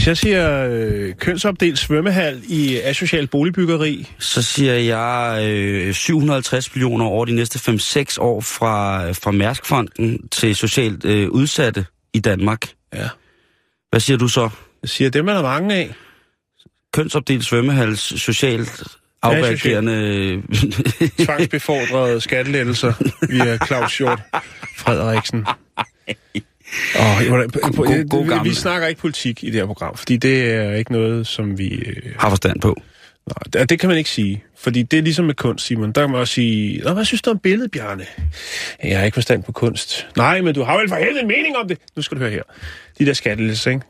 Hvis jeg siger øh, kønsopdelt svømmehal i asocial boligbyggeri, Så siger jeg øh, 750 millioner over de næste 5-6 år fra, fra Mærskfonden til socialt øh, udsatte i Danmark. Ja. Hvad siger du så? jeg siger, dem er der mange af. Kønsopdelt svømmehals, socialt afreagerende... Tvangsbefordrede skattelettelser via Claus Hjort Frederiksen. Oh, God- god vi, vi gammel. snakker ikke politik i det her program, fordi det er ikke noget, som vi... Øh, har forstand på. nej, det, kan man ikke sige. Fordi det er ligesom med kunst, Simon. Der kan man også sige, Nå, hvad synes du om billedet, Bjarne? Jeg har ikke forstand på kunst. Nej, men du har vel for helvede en mening om det. Nu skal du høre her. De der skattelettelser, ikke?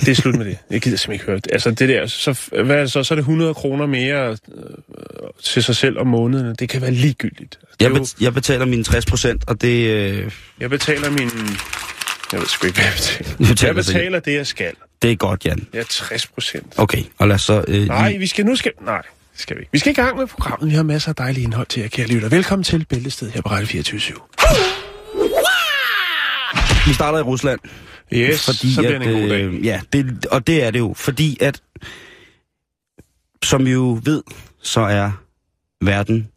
Det er slut med det. Jeg gider simpelthen ikke høre det. Altså det der, så, hvad er det så? Så er det 100 kroner mere øh, til sig selv om måneden. Det kan være ligegyldigt. Det Jeg, jo- jeg betaler mine 60 procent, og det... Øh, Jeg betaler min... Jeg ved sgu ikke, hvad jeg betaler. Betaler Jeg betaler det, jeg skal. det er godt, Jan. Er 60 procent. Okay, og lad os så... Øh, Nej, vi skal nu skal... Nej, det skal vi ikke. Vi skal i gang med programmet. Vi har masser af dejligt indhold til jer, kære lytter. Velkommen til Bæltested her på Radio 24 vi starter i Rusland. Yes, fordi så bliver det en god dag. Øh, ja, det, og det er det jo, fordi at, som vi jo ved, så er verden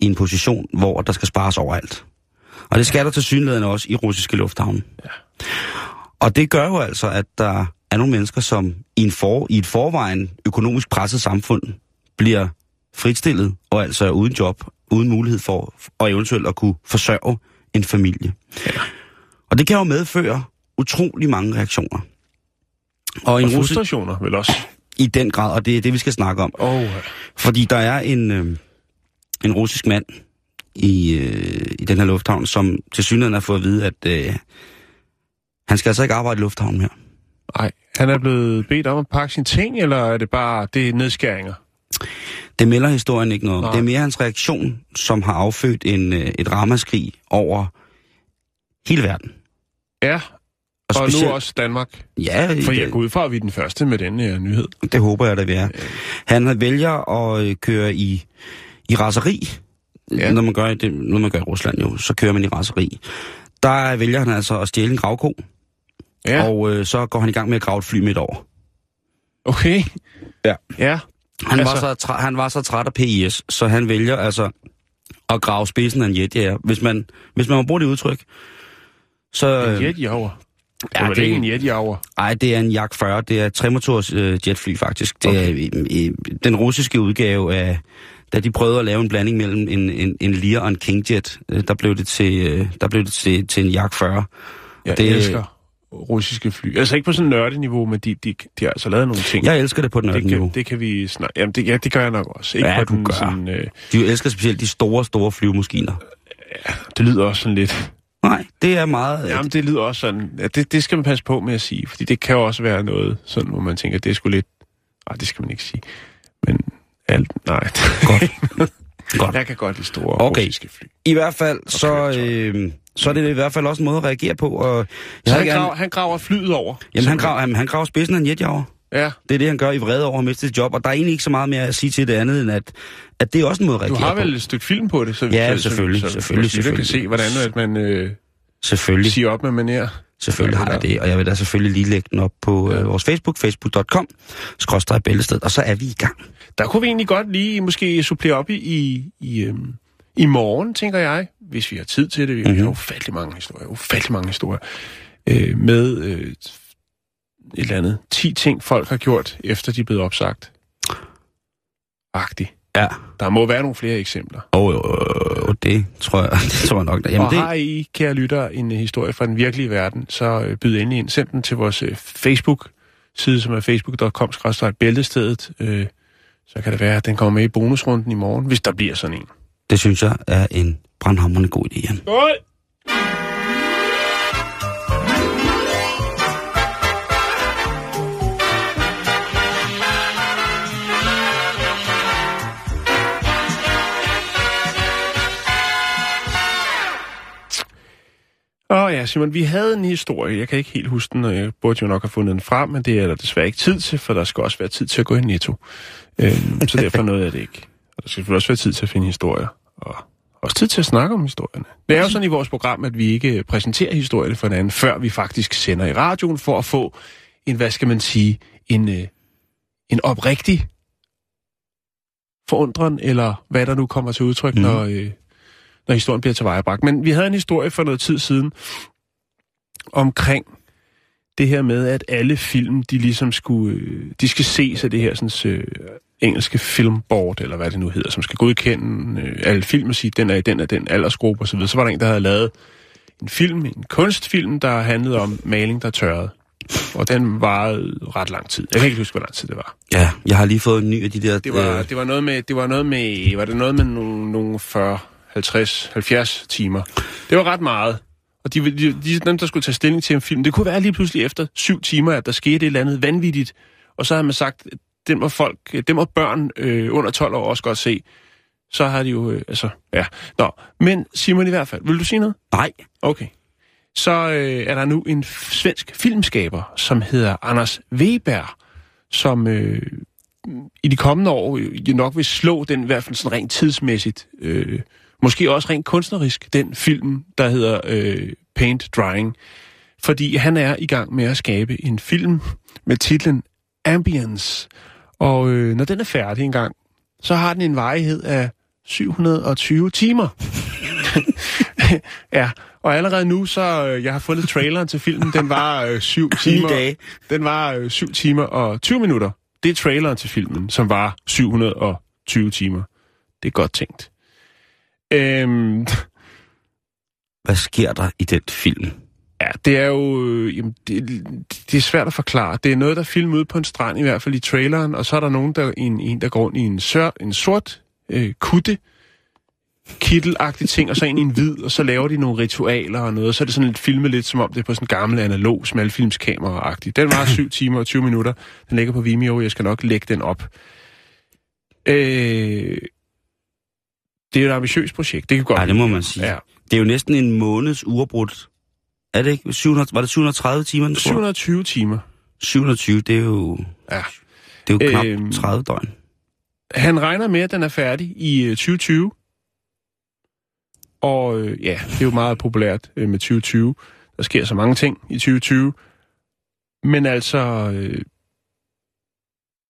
i en position, hvor der skal spares overalt. Og det skal der til synligheden også i russiske lufthavne. Ja. Og det gør jo altså, at der er nogle mennesker, som i, en for, i et forvejen økonomisk presset samfund bliver fritstillet, og altså er uden job, uden mulighed for og eventuelt at kunne forsørge en familie. Ja. Og det kan jo medføre utrolig mange reaktioner. Og, Og en frustrationer vel også. i den grad, og det er det, vi skal snakke om. Oh, Fordi der er en, øh, en russisk mand i, øh, i den her lufthavn, som til synligheden har fået at vide, at øh, han skal altså ikke arbejde i lufthavnen mere. nej. Han er blevet bedt om at pakke sine ting, eller er det bare det er nedskæringer? Det melder historien ikke noget om. Det er mere hans reaktion, som har affødt en, øh, et ramaskrig over hele verden. Ja, og, og specielt- nu også Danmark. Ja, For jeg går ud fra, at vi er den første med den her nyhed. det håber jeg, da vi er. Han vælger at øh, køre i, i raseri. Ja. Når, man gør det, når man gør i Rusland jo, så kører man i raseri. Der vælger han altså at stjæle en gravko, Ja, og øh, så går han i gang med at grave et fly midt over. okay. Ja. Ja, Han, altså... var så træ, han var så træt af PIS, så han vælger altså at grave spidsen af en jetjager. Hvis man, hvis man må bruge det udtryk, så... en jetjager. Det ja, var det det- ikke en jetjager. Ej, det er en Jak 40. Det er tremotors øh, jetfly, faktisk. Det okay. er øh, øh, den russiske udgave af... Da de prøvede at lave en blanding mellem en, en, en Lear og en Kingjet, øh, der blev det til, øh, der blev det til, til en Jak 40. Jeg Det- det... elsker russiske fly. Altså ikke på sådan en nørdeniveau, men de, de, de har altså lavet nogle ting. Jeg elsker det på den det, niveau. kan, det kan vi snakke... Jamen, det, ja, det gør jeg nok også. Ikke Ja, på du den gør. sådan... Øh, De elsker specielt de store, store flyvemaskiner. det lyder også sådan lidt... Nej, det er meget... Jamen, det lyder også sådan... Ja, det, det skal man passe på med at sige, fordi det kan jo også være noget, sådan, hvor man tænker, det er sgu lidt... Nej, det skal man ikke sige. Men alt... Nej. Godt. Godt. Jeg kan godt lide store Okay. russiske fly. I hvert fald, så, øh, så er det i hvert fald også en måde at reagere på. Og jeg Så han, gerne, graver, han graver flyet over. jamen, han, graver, han, han graver spidsen af en jetjager. Ja, Det er det, han gør i vrede over at miste sit job, og der er egentlig ikke så meget mere at sige til det andet, end at, at det er også en måde at du reagere har vel på. et stykke film på det, så, Ja, så, selvfølgelig, så, selvfølgelig, så, så kan selvfølgelig. se, hvordan at man øh, Selvfølgelig, siger op med manér. selvfølgelig har jeg det, og jeg vil da selvfølgelig lige lægge den op på øh, vores Facebook, facebook.com, skråstrej bæltested, og så er vi i gang. Der kunne vi egentlig godt lige måske supplere op i, i, i, øhm, i morgen, tænker jeg, hvis vi har tid til det. Vi Mhm. har ufattelig mange historier, ufattelig mange historier, øh, med øh, et eller andet 10 ting, folk har gjort, efter de er blevet opsagt. Agtigt. Ja. Der må være nogle flere eksempler. Og øh, det tror jeg, det tror jeg nok. Jamen, og det, har I, kære lytter, en historie fra den virkelige verden, så øh, byd endelig ind. Send den til vores øh, Facebook side, som er facebook.com bæltestedet, øh, så kan det være, at den kommer med i bonusrunden i morgen, hvis der bliver sådan en. Det synes jeg er en brandhammerende god idé, Jan. Skål! Åh oh ja, Simon, vi havde en historie. Jeg kan ikke helt huske den, og jeg burde jo nok have fundet den frem, men det er der desværre ikke tid til, for der skal også være tid til at gå i netto. Øhm, så derfor noget af det ikke. Og der skal også være tid til at finde historier, og også tid til at snakke om historierne. Det er jo sådan i vores program, at vi ikke præsenterer historierne for hinanden, før vi faktisk sender i radioen, for at få en, hvad skal man sige, en, øh, en oprigtig forundren, eller hvad der nu kommer til udtryk, mm. Når, øh, når historien bliver tilvejebragt. Men vi havde en historie for noget tid siden omkring det her med, at alle film, de ligesom skulle, øh, de skal ses af det her sådan, øh, engelske filmboard, eller hvad det nu hedder, som skal godkende øh, alle film og sige, den er i den og den aldersgruppe osv. Så, videre. så var der en, der havde lavet en film, en kunstfilm, der handlede om maling, der tørrede. Og den varede ret lang tid. Jeg kan ikke huske, hvor lang tid det var. Ja, jeg har lige fået en ny af de der... Det var, øh, det var noget med, det var noget med, var det noget med nogle, nogle 40, 50, 70 timer. Det var ret meget. Og de, de, de, dem, der skulle tage stilling til en film, det kunne være lige pludselig efter syv timer, at der skete et eller andet vanvittigt. Og så har man sagt, det må folk, det må børn øh, under 12 år også godt se. Så har de jo, øh, altså, ja. Nå, men Simon i hvert fald, vil du sige noget? Nej, Okay. Så øh, er der nu en svensk filmskaber, som hedder Anders Weber, som øh, i de kommende år jo nok vil slå den, i hvert fald sådan rent tidsmæssigt, øh, måske også rent kunstnerisk, den film, der hedder øh, Paint Drying. Fordi han er i gang med at skabe en film med titlen Ambience. Og øh, når den er færdig engang, så har den en varighed af 720 timer. ja, og allerede nu, så øh, jeg har fundet traileren til filmen, den var øh, 7 timer. dage. Den var øh, 7 timer og 20 minutter. Det er traileren til filmen, som var 720 timer. Det er godt tænkt. Øhm, hvad sker der i den film? ja, det er jo... Øh, jamen, det, det er svært at forklare. Det er noget, der er filmet ude på en strand, i hvert fald i traileren, og så er der nogen, der, en, en der går rundt i en, sør, en sort øh, kutte, kittelagtig ting, og så ind i en hvid, og så laver de nogle ritualer og noget, og så er det sådan lidt filmet lidt, som om det er på sådan en gammel analog smalfilmskamera-agtig. Den var 7 timer og 20 minutter. Den ligger på Vimeo, jeg skal nok lægge den op. Øh, det er et ambitiøst projekt, det kan godt Ja, det må man sige. Ja. Det er jo næsten en måneds uafbrudt. Er det ikke? 700, var det 730 timer? tror? 720 timer. 720, det er jo, Ja. det er jo knap Øhm. 30 døgn. Han regner med, at den er færdig i øh, 2020. Og øh, ja, det er jo meget populært øh, med 2020. Der sker så mange ting i 2020. Men altså, øh,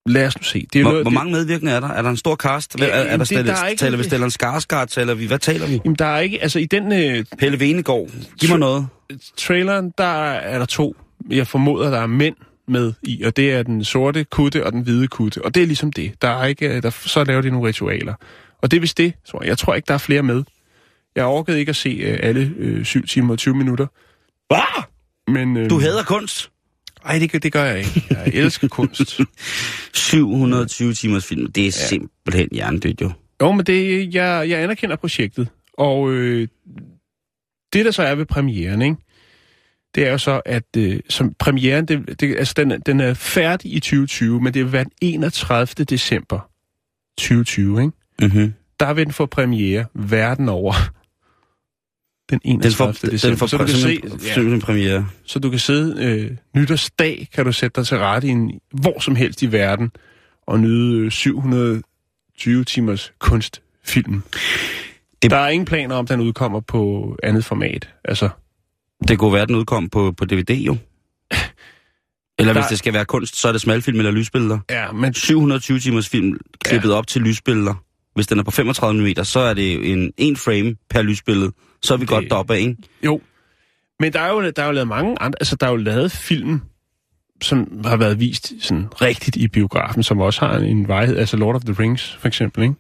lad os nu se. Det er Hvor, noget, hvor det- mange medvirkende er der? Er der en stor cast? Er, Ja, er der, det- der er ikke- taler vi Stellan Skarsgård? Taler vi, hvad taler vi? Jamen, der er ikke, altså i den øh, Pelle Venegård. Giv mig noget. traileren, der er der to. Jeg formoder, der er mænd med i, og det er den sorte kutte og den hvide kutte. Og det er ligesom det. Der er ikke, øh, der, så laver de nogle ritualer. Og det er vist det, tror jeg. Jeg tror ikke, der er flere med. Jeg orkede ikke at se øh, alle øh, 7 timer og 20 minutter. Hvad? Men, øh, Du hader kunst? Nej, det, det gør jeg ikke. Jeg elsker kunst. 720 timers film. Det er ja. simpelthen hjernedødt jo. Jo, men det, jeg, jeg anerkender projektet. Og øh, det, der så er ved premieren, ikke? det er jo så, at øh, som premieren, det, det, altså den, er- den er færdig i 2020, men det vil være den 31. december 2020. Ikke? Mm-hmm. Der vil den få premiere verden over. Den 31. Den får, december. den får så, du kan se, simpelthen, ja, premiere. så du kan sidde øh, nytårsdag, kan du sætte dig til rette i en, hvor som helst i verden, og nyde øh, 720 timers kunstfilm. Det... Der er ingen planer om, at den udkommer på andet format. Altså, Det kunne være, at den udkom på, på DVD jo. Eller Der- hvis det skal være kunst, så er det smalfilm eller lysbilleder. ja, men 720 timers film klippet ja. op til lysbilleder. Hvis den er på 35 mm, så er det en, en frame per lysbillede. Så er vi det... Godt deroppe af, ikke? jo. Men der er jo, der er jo lavet mange andre, altså der er jo lavet film, som har været vist sådan rigtigt i biografen, som også har en vejhed, altså Lord of the Rings for eksempel, ikke?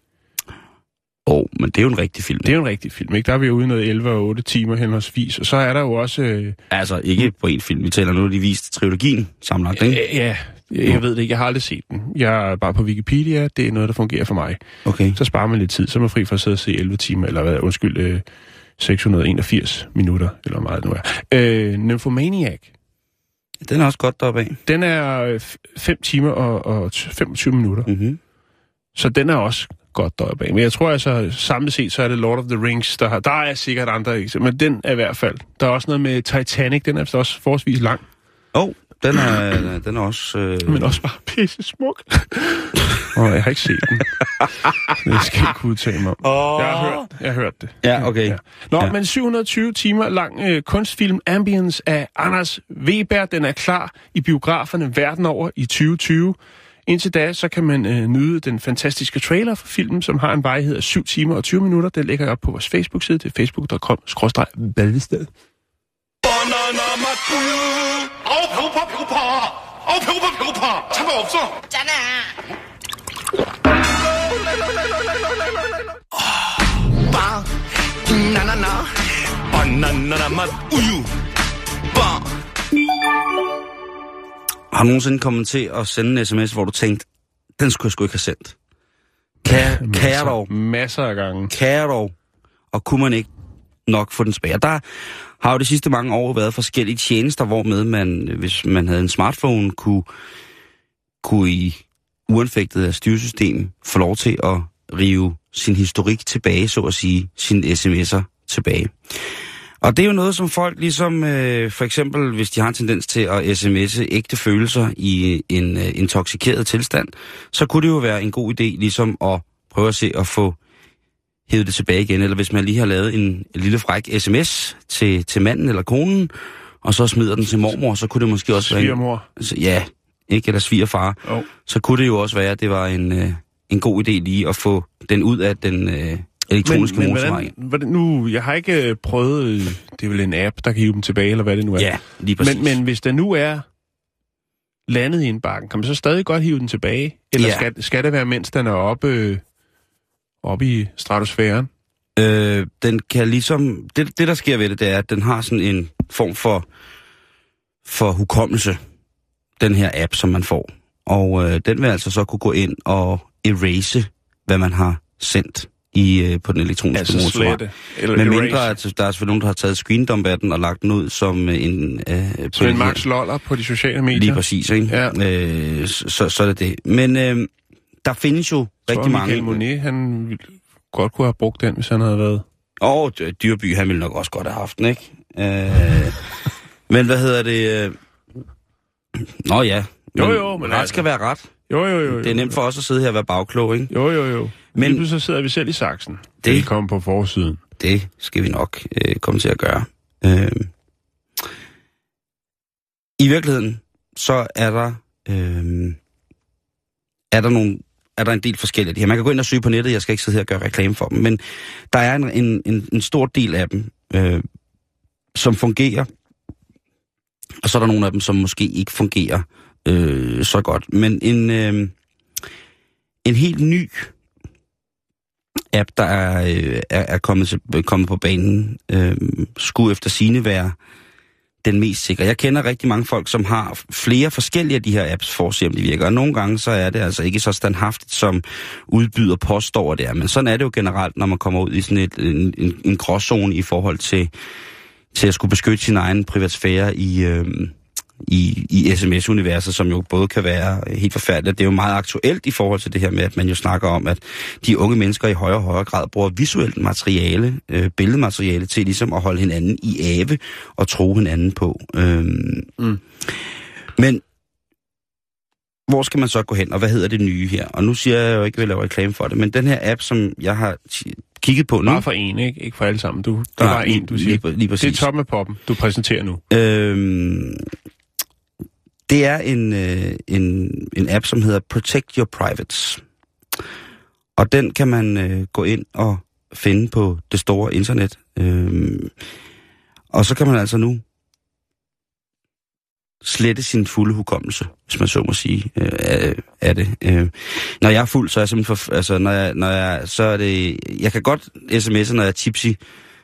Åh, oh, men det er jo en rigtig film. Det er jo en rigtig film, ikke? Der er vi jo ude noget 11 og 8 timer henholdsvis, og så er der jo også... Øh, Altså ikke på en film. Vi taler nu, de vist trilogien sammenlagt, ikke? Ja, Jeg, jeg ved det ikke, jeg har aldrig set den. Jeg er bare på Wikipedia, det er noget, der fungerer for mig. Okay. Så sparer man lidt tid, så er man fri for at sidde og se 11 timer, eller hvad, undskyld, øh, 681 minutter, eller hvor meget det nu er. Øh, Nymphomaniac, Den er også godt deroppe af. den er 5 timer og, og t- 25 minutter, Mm-hmm. så den er også godt deroppe af. Men jeg tror altså, samlet set, så er det Lord of the Rings, der har... Der er sikkert andre eksempler, men den er i hvert fald... Der er også noget med Titanic, den er også forholdsvis lang, Åh, oh, den er, den er også... Øh... men også bare pisse smuk. Og jeg har ikke set den. Det skal jeg ikke udtale mig om. Oh. Jeg har hørt, jeg har hørt det. Ja, okay. Ja. Nå, Ja. men 720 timer lang øh, kunstfilm Ambience af Anders Weber, den er klar i biograferne verden over i 2020. Indtil da, så kan man øh, nyde den fantastiske trailer for filmen, som har en varighed af 7 timer og 20 minutter. Den lægger jeg op på vores Facebook-side. Det er facebook.com-valgsted. 바나나 맛 우유. 아우 배고파 배고파. 아우 배고파 배고파. 차가 없어. 빵 나나나 바나나 맛 우유. 빵. Har du nogensinde kommet til at sende en sms, hvor du tænkte, den skulle jeg sgu ikke have sendt? Kan, kan jeg dog? Masser af gange. Kan jeg dog? Og kunne man ikke nok få den tilbage? Og Der har jo de sidste mange år været forskellige tjenester, hvor med man, hvis man havde en smartphone, kunne, kunne i uanfægtet af styresystem få lov til at rive sin historik tilbage, så at sige, sine sms'er tilbage. Og det er jo noget, som folk ligesom, øh, for eksempel, hvis de har en tendens til at sms'e ægte følelser i øh, en øh, intoxikeret tilstand, så kunne det jo være en god idé ligesom at prøve at se at få hævet det tilbage igen. Eller hvis man lige har lavet en, lille fræk sms til, til manden eller konen, og så smider den til mormor, så kunne det måske også være... Svigermor. altså, ja, ikke eller svigerfar. Oh. Så kunne det jo også være, at det var en, øh, en god idé lige at få den ud af den øh, elektroniske Men, men motorvej. hvordan, hvordan, nu, jeg har ikke øh, prøvet, øh, det er vel en app, der kan hive dem tilbage, eller hvad det nu er. Ja, lige præcis. Men, men hvis den nu er landet i en bakken, kan man så stadig godt hive den tilbage? Eller ja. skal, skal det være, mens den er oppe, øh, oppe i stratosfæren? Øh, den kan ligesom... Det, det, der sker ved det, det er, at den har sådan en form for, for hukommelse, den her app, som man får. Og øh, den vil altså så kunne gå ind og erase, hvad man har sendt i, øh, på den elektroniske Altså motorvej. slette? Eller Men erase. mindre, at der er selvfølgelig nogen, der har taget screendump af den og lagt den ud som øh, en... Øh, Som en Max Loller på de sociale medier? Lige præcis, ikke? Ja. Øh, så, så er det det. Men øh, der findes jo Jeg rigtig tror, mange... Monet, han ville godt kunne have brugt den, hvis han havde været... Og Dyrby, han ville nok også godt have haft den, ikke? Øh, men hvad hedder det? øh? Nå ja. Jo, jo, men ret altså- skal være ret. Jo, jo, jo. jo. Det er nemt for os at sidde her og være bagklog, ikke? Jo, jo, jo. Men- Men Lige så sidder vi selv i saksen. Det- kommer på forsiden. Det skal vi nok øh, komme til at gøre. Øh, I virkeligheden, så er der, øh, er der nogle er der en del forskellige af de her. Man kan gå ind og søge på nettet, jeg skal ikke sidde her og gøre reklame for dem, men der er en, en, en, en stor del af dem, øh, som fungerer, og så er der nogle af dem, som måske ikke fungerer øh, så godt. Men en, øh, en helt ny app, der er, øh, er, er kommet, til, kommet på banen, øh, skulle efter sine være den mest sikre. Jeg kender rigtig mange folk, som har flere forskellige af de her apps for at se, om de virker. Og nogle gange så er det altså ikke så standhaftigt, som udbyder påstår, at det er. Men sådan er det jo generelt, når man kommer ud i sådan et, en, en, en gråzone i forhold til, til at skulle beskytte sin egen privatsfære i, øh, i, i sms-universet, som jo både kan være helt forfærdeligt. Det er jo meget aktuelt i forhold til det her med, at man jo snakker om, at de unge mennesker i højere og højere grad bruger visuelt materiale, øh, billedmateriale, til ligesom at holde hinanden i ave og tro hinanden på. Øhm, Mm. Men hvor skal man så gå hen, og hvad hedder det nye her? Og nu siger jeg jo ikke, at jeg vil lave reklame for det, men den her app, som jeg har kigget på nu... Bare for en, ikke? Ikke for alle sammen. Du, der Nej, var en, du siger. lige, lige det præcis. er toppen af poppen, du præsenterer nu. Øhm, det er en, øh, en, en app, som hedder Protect Your Privates. Og den kan man øh, gå ind og finde på det store internet. Øhm, og så kan man altså nu slette sin fulde hukommelse, hvis man så må sige, øh, af, af det. Øh, når jeg er fuld, så er jeg simpelthen for, altså, når jeg, når jeg, så er det, jeg kan godt sms'e, når jeg er tipsy,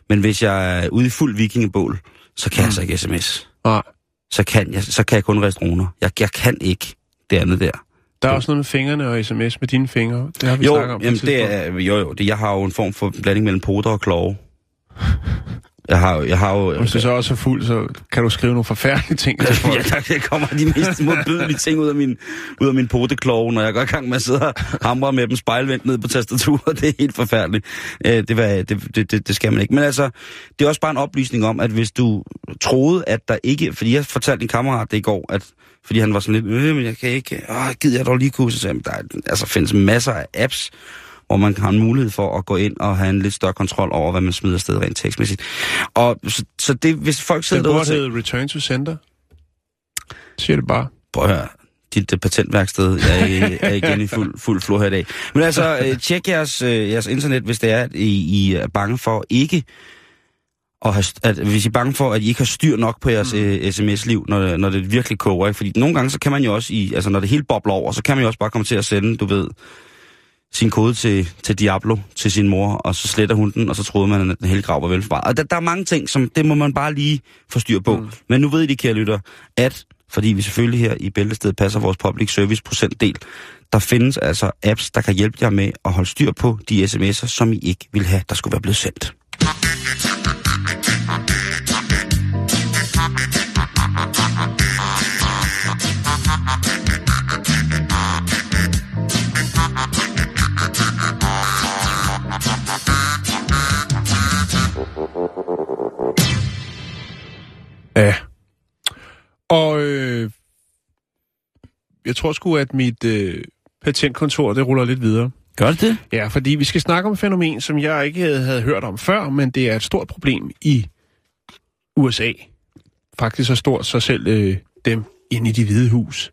men hvis jeg er ude i fuld vikingebål, så kan mm. jeg altså ikke sms Nej. Så kan jeg, så kan jeg kun restroner. Jeg, jeg kan ikke det andet der. Der er også noget med fingrene og sms med dine fingre. Det har vi Jo, snakket om. jamen, det er, jo, jo, det, jeg har jo en form for blanding mellem poter og kloge. Jeg har, jeg har jo... Hvis du så også er fuld, så kan du skrive nogle forfærdelige ting til folk. ja, der, der kommer de mest modbydelige ting ud af min, ud af min potekloge, når jeg går i gang med at sidde og hamre med dem spejlvendt ned på tastaturet. Det er helt forfærdeligt. Øh, det, var, det, det, det, det skal man ikke. Men altså, det er også bare en oplysning om, at hvis du troede, at der ikke... Fordi jeg fortalte din kammerat det i går, at fordi han var sådan lidt, øh, men jeg kan ikke, åh, gider jeg dog lige kunne, så sagde jeg, "Men der er, altså, findes masser af apps, hvor man har en mulighed for at gå ind og have en lidt større kontrol over, hvad man smider afsted rent tekstmæssigt. Og så, så det, hvis folk sidder derude og burde hedde Return to Center. Siger det bare. Prøv at høre, dit uh, patentværksted er, er igen i fuld, fuld flor her i dag. Men altså, øh, tjek jeres, øh, jeres internet, hvis det er, at I, I er bange for ikke at have, at, hvis I er bange for, at I ikke har styr nok på jeres øh, sms-liv, når, når det virkelig koger. Ikke? Fordi nogle gange, så kan man jo også, i, altså når det hele bobler over, så kan man jo også bare komme til at sende, du ved, sin kode til, til Diablo, til sin mor, og så sletter hun den, og så troede man, at den hele grav var velforvaret. Og der, der er mange ting, som det må man bare lige få styr på. Mm. Men nu ved I kære lytter, at fordi vi selvfølgelig her i Bæltestedet passer vores public service procentdel, der findes altså apps, der kan hjælpe jer med at holde styr på de sms'er, som I ikke vil have, der skulle være blevet sendt. Ja. Og øh, jeg tror sgu, at mit øh, patentkontor, det ruller lidt videre. Gør det det? Ja, fordi vi skal snakke om et fænomen, som jeg ikke havde, havde hørt om før, men det er et stort problem i USA. Faktisk så stort, så selv øh, dem inde i de hvide hus,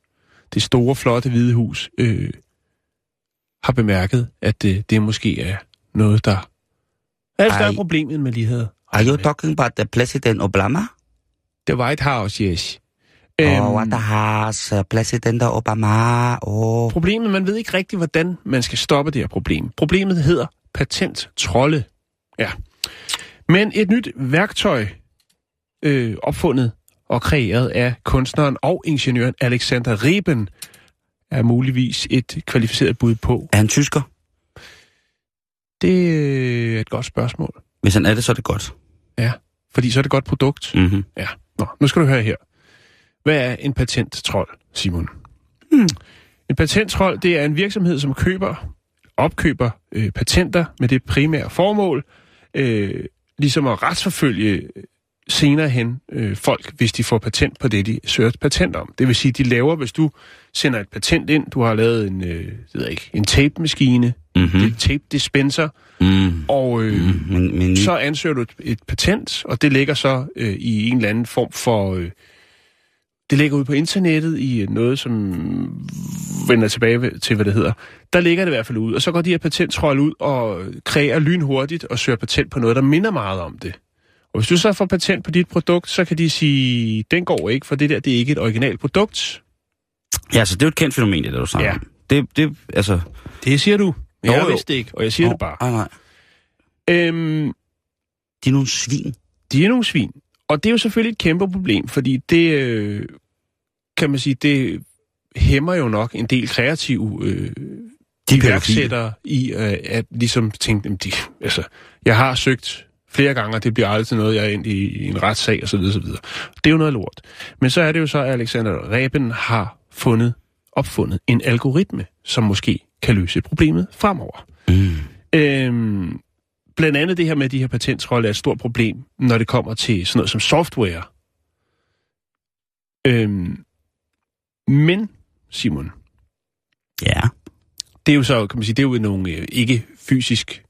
det store, flotte hvide hus, øh, har bemærket, at øh, det måske er noget, der er et større problem, end man lige havde. Are you talking about the President Obama? The White House, yes. Oh, what the house, President Obama, oh. Problemet, man ved ikke rigtigt, hvordan man skal stoppe det her problem. Problemet hedder patenttrolde. Ja. Men et nyt værktøj, øh, opfundet og kreeret af kunstneren og ingeniøren Alexander Reben, er muligvis et kvalificeret bud på. Er han tysker? Det er et godt spørgsmål. Hvis han er det, så er det godt. Ja, fordi så er det et godt produkt. Mm-hmm. Ja. Nå, nu skal du høre her. Hvad er en patenttrold, Simon? Hmm. En patenttrold, det er en virksomhed, som køber, opkøber øh, patenter med det primære formål, øh, ligesom at retsforfølge senere hen øh, folk, hvis de får patent på det, de søger et patent om. Det vil sige, de laver, hvis du sender et patent ind, du har lavet en, øh, ved jeg ikke, en tape-maskine, Mm-hmm. en tape-dispenser, Mm. og øh, Mm. Men, men, så ansøger du et, et patent, og det ligger så øh, i en eller anden form for... Øh, det ligger ud på internettet i øh, noget, som vender tilbage til, hvad det hedder. Der ligger det i hvert fald ud, og så går de her patenttrol ud og kreerer lynhurtigt og søger patent på noget, der minder meget om det. Og hvis du så får patent på dit produkt, så kan de sige, den går ikke, for det der, det er ikke et originalt produkt. ja, så det er jo et kendt fænomen, det der, du snakker Ja. Det, det, altså... Det siger du. Men Jo, jeg jo. vidste det ikke, og jeg siger det bare. Nej, nej. Øhm, De er nogle svin. de er nogle svin. Og det er jo selvfølgelig et kæmpe problem, fordi det, øh, kan man sige, det hæmmer jo nok en del kreative øh, De iværksættere i øh, at ligesom tænke, jamen, de, altså, jeg har søgt flere gange, og det bliver aldrig noget, jeg er ind i, i en retssag osv. osv. Det er jo noget lort. Men så er det jo så, at Alexander Reben har fundet, opfundet en algoritme, som måske kan løse problemet fremover. Mm. Øhm, blandt andet det her med, at de her patentrolde er et stort problem, når det kommer til sådan noget som software. Øhm, men, Simon, Ja. det er jo så, kan man sige, det er jo nogle øh, ikke fysisk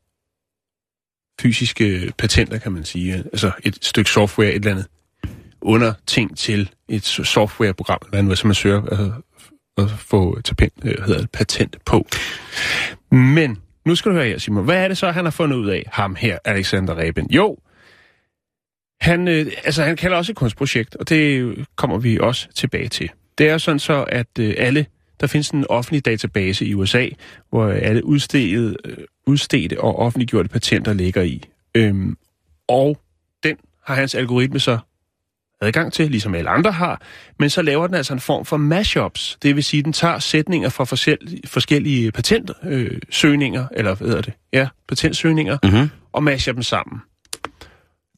fysiske patenter, kan man sige. Altså et stykke software, et eller andet under ting til et softwareprogram, eller hvad nu som man søger altså, at få patent, øh, hedder det, patent på. Men nu skal du høre her, Simon. Hvad er det så, han har fundet ud af, ham her, Alexander Reben? Jo, han, øh, altså, han kalder også et kunstprojekt, og det kommer vi også tilbage til. Det er sådan så, at øh, alle, der findes en offentlig database i USA, hvor alle udstedte, øh, udstedte og offentliggjorte patenter ligger i. Øhm, og den har hans algoritme så adgang til, ligesom alle andre har, men så laver den altså en form for mashups. Det vil sige, at den tager sætninger fra forskellige, patentsøgninger, øh, eller hvad hedder det? Ja, patentsøgninger, Mhm. og masher dem sammen.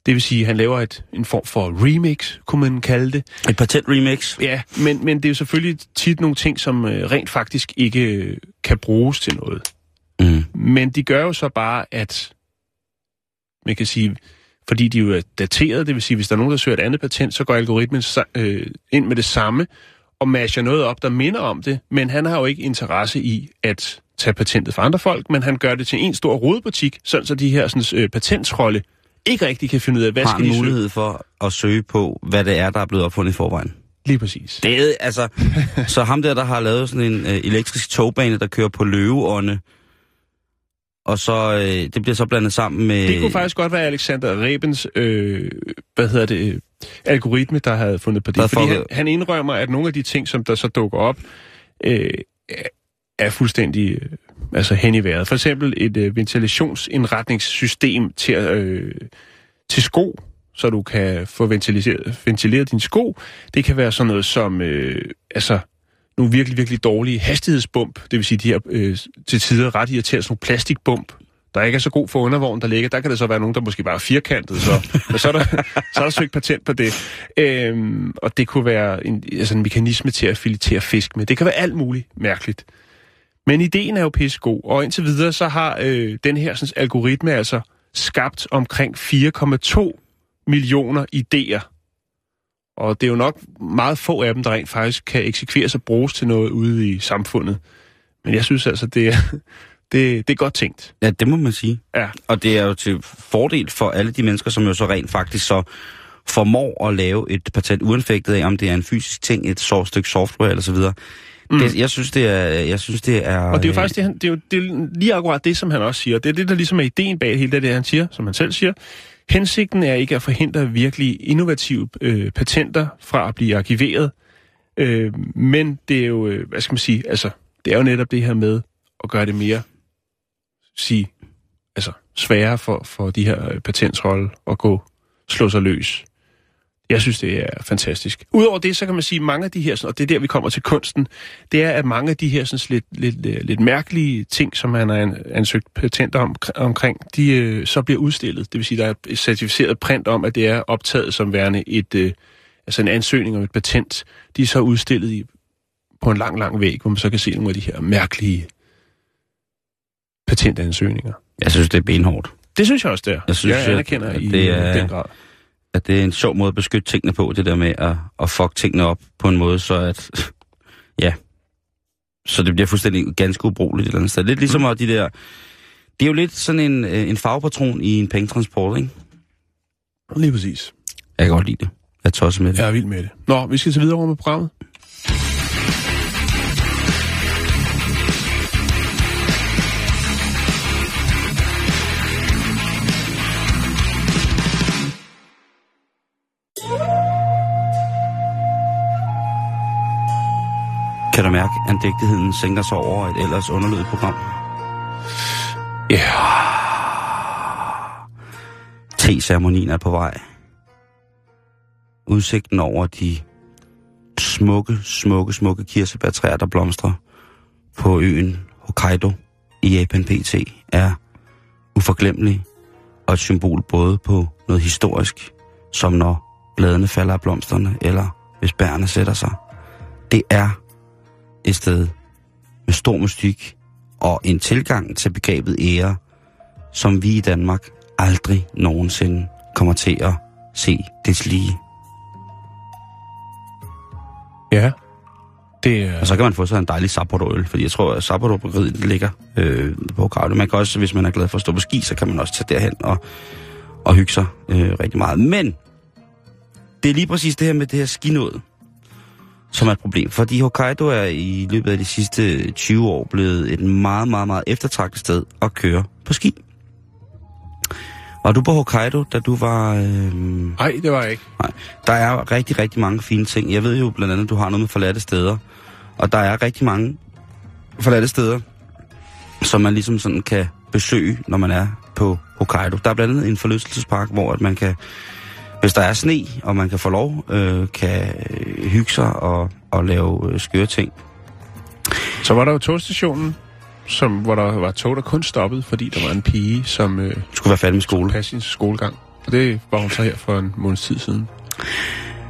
Det vil sige, at han laver et, en form for remix, kunne man kalde det. Et patent-remix. Ja, men, men det er jo selvfølgelig tit nogle ting, som øh, rent faktisk ikke øh, kan bruges til noget. Mm. Men de gør jo så bare, at man kan sige, fordi de jo er dateret, det vil sige, hvis der er nogen, der søger et andet patent, så går algoritmen øh, ind med det samme og masher noget op, der minder om det, men han har jo ikke interesse i at tage patentet fra andre folk, men han gør det til en stor rodebutik, sådan så de her sådan, øh, patentsrolle ikke rigtig kan finde ud af, hvad Har skal de søge. mulighed for at søge på, hvad det er, der er blevet opfundet i forvejen. Lige præcis. Det er, altså, så ham der, der har lavet sådan en øh, elektrisk togbane, der kører på løveånde, og så, øh, det bliver så blandet sammen med... Det kunne faktisk godt være Alexander Rebens, øh, hvad hedder det, øh, algoritme, der havde fundet på Der det. Fordi får- han, han indrømmer, at nogle af de ting, som der så dukker op, øh, er- er fuldstændig øh, altså hen i vejret. For eksempel et øh, ventilationsindretningssystem til, øh, til sko, så du kan få ventileret, ventileret dine sko. Det kan være sådan noget som øh, altså, nogle virkelig, virkelig dårlige hastighedsbump, det vil sige de her øh, til tider ret irriterende sådan nogle plastikbump, der ikke er så god for undervognen, der ligger. Der kan det så være nogen, der måske bare er firkantet, så, men så, er der, så er der søgt patent på det. Øhm, og det kunne være en, altså en mekanisme til at filetere fisk med. Det kan være alt muligt mærkeligt. Men ideen er jo pissegod, og indtil videre så har øh, den her sådan, algoritme altså skabt omkring 4,2 millioner idéer. Og det er jo nok meget få af dem, der rent faktisk kan eksekveres og bruges til noget ude i samfundet. Men jeg synes altså, det er, det, det er godt tænkt. Ja, det må man sige. Ja. Og det er jo til fordel for alle de mennesker, som jo så rent faktisk så formår at lave et patent uanfægtet af, om det er en fysisk ting, et så stykke software eller så videre. Mm. Det, jeg synes, det er... Jeg synes, det er Og det er jo faktisk det, han, det er jo det er lige akkurat det, som han også siger. Det er det, der ligesom er ideen bag hele det, det han siger, som han selv siger. Hensigten er ikke at forhindre virkelig innovative øh, patenter fra at blive arkiveret, øh, men det er jo, øh, hvad skal man sige, altså, det er jo netop det her med at gøre det mere, sige, altså, sværere for, for de her øh, patentsrolle at gå, slå sig løs. Jeg synes, det er fantastisk. Udover det, så kan man sige, at mange af de her, og det er der, vi kommer til kunsten, det er, at mange af de her sådan, lidt, lidt, lidt, lidt mærkelige ting, som man har an- ansøgt patenter om, omkring, de øh, så bliver udstillet. Det vil sige, der er et certificeret print om, at det er optaget som værende et, øh, altså en ansøgning om et patent. De er så udstillet i, på en lang, lang væg, hvor man så kan se nogle af de her mærkelige patentansøgninger. Jeg synes, det er benhårdt. Det synes jeg også, det er. Jeg synes, jeg anerkender i det er- den grad. At det er en sjov måde at beskytte tingene på, det der med at, at fuck tingene op på en måde, så at... Ja. Så det bliver fuldstændig ganske ubrugeligt et eller andet sted. Lidt ligesom at de der... Det er jo lidt sådan en, øh, en farvepatron i en pengetransport, ikke? Lige præcis. Jeg kan godt lide det. Jeg tosser med det. Jeg er vild med det. Nå, vi skal til videre over med programmet. Kan du mærke, at andægtigheden sænker sig over et ellers underlydigt program? Ja. Te-ceremonien er på vej. Udsigten over de smukke, smukke, smukke kirsebærtræer, der blomstrer på øen Hokkaido i Japan PT, er uforglemmelig og et symbol både på noget historisk, som når bladene falder af blomsterne, eller hvis bærene sætter sig. Det er et sted med stor mystik og en tilgang til begrebet ære, som vi i Danmark aldrig nogensinde kommer til at se dets lige. Ja. Det er... Og så kan man få sig en dejlig Sapporo-øl, fordi jeg tror, at sapporo ligger øh, på Hokkaido. Man kan også, hvis man er glad for at stå på ski, så kan man også tage derhen og, og hygge sig øh, rigtig meget. Men det er lige præcis det her med det her skinået, som er et problem. Fordi Hokkaido er i løbet af de sidste 20 år blevet et meget, meget, meget eftertragtet sted at køre på ski. Var du på Hokkaido, da du var... Øh, Nej, det var jeg ikke. Nej, der er rigtig, rigtig mange fine ting. Jeg ved jo blandt andet, at du har noget med forladte steder. Og der er rigtig mange forladte steder, som man ligesom sådan kan besøge, når man er på Hokkaido. Der er blandt andet en forlystelsespark, hvor at man kan hvis der er sne, og man kan få lov, øh, kan øh, hygge sig og, og lave øh, skøre ting. Så var der jo togstationen, som, hvor der var tog, der kun stoppede, fordi der var en pige, som øh, Skulle være færdig med skole. passede sin skolegang. Og det var hun så her for en måneds tid siden.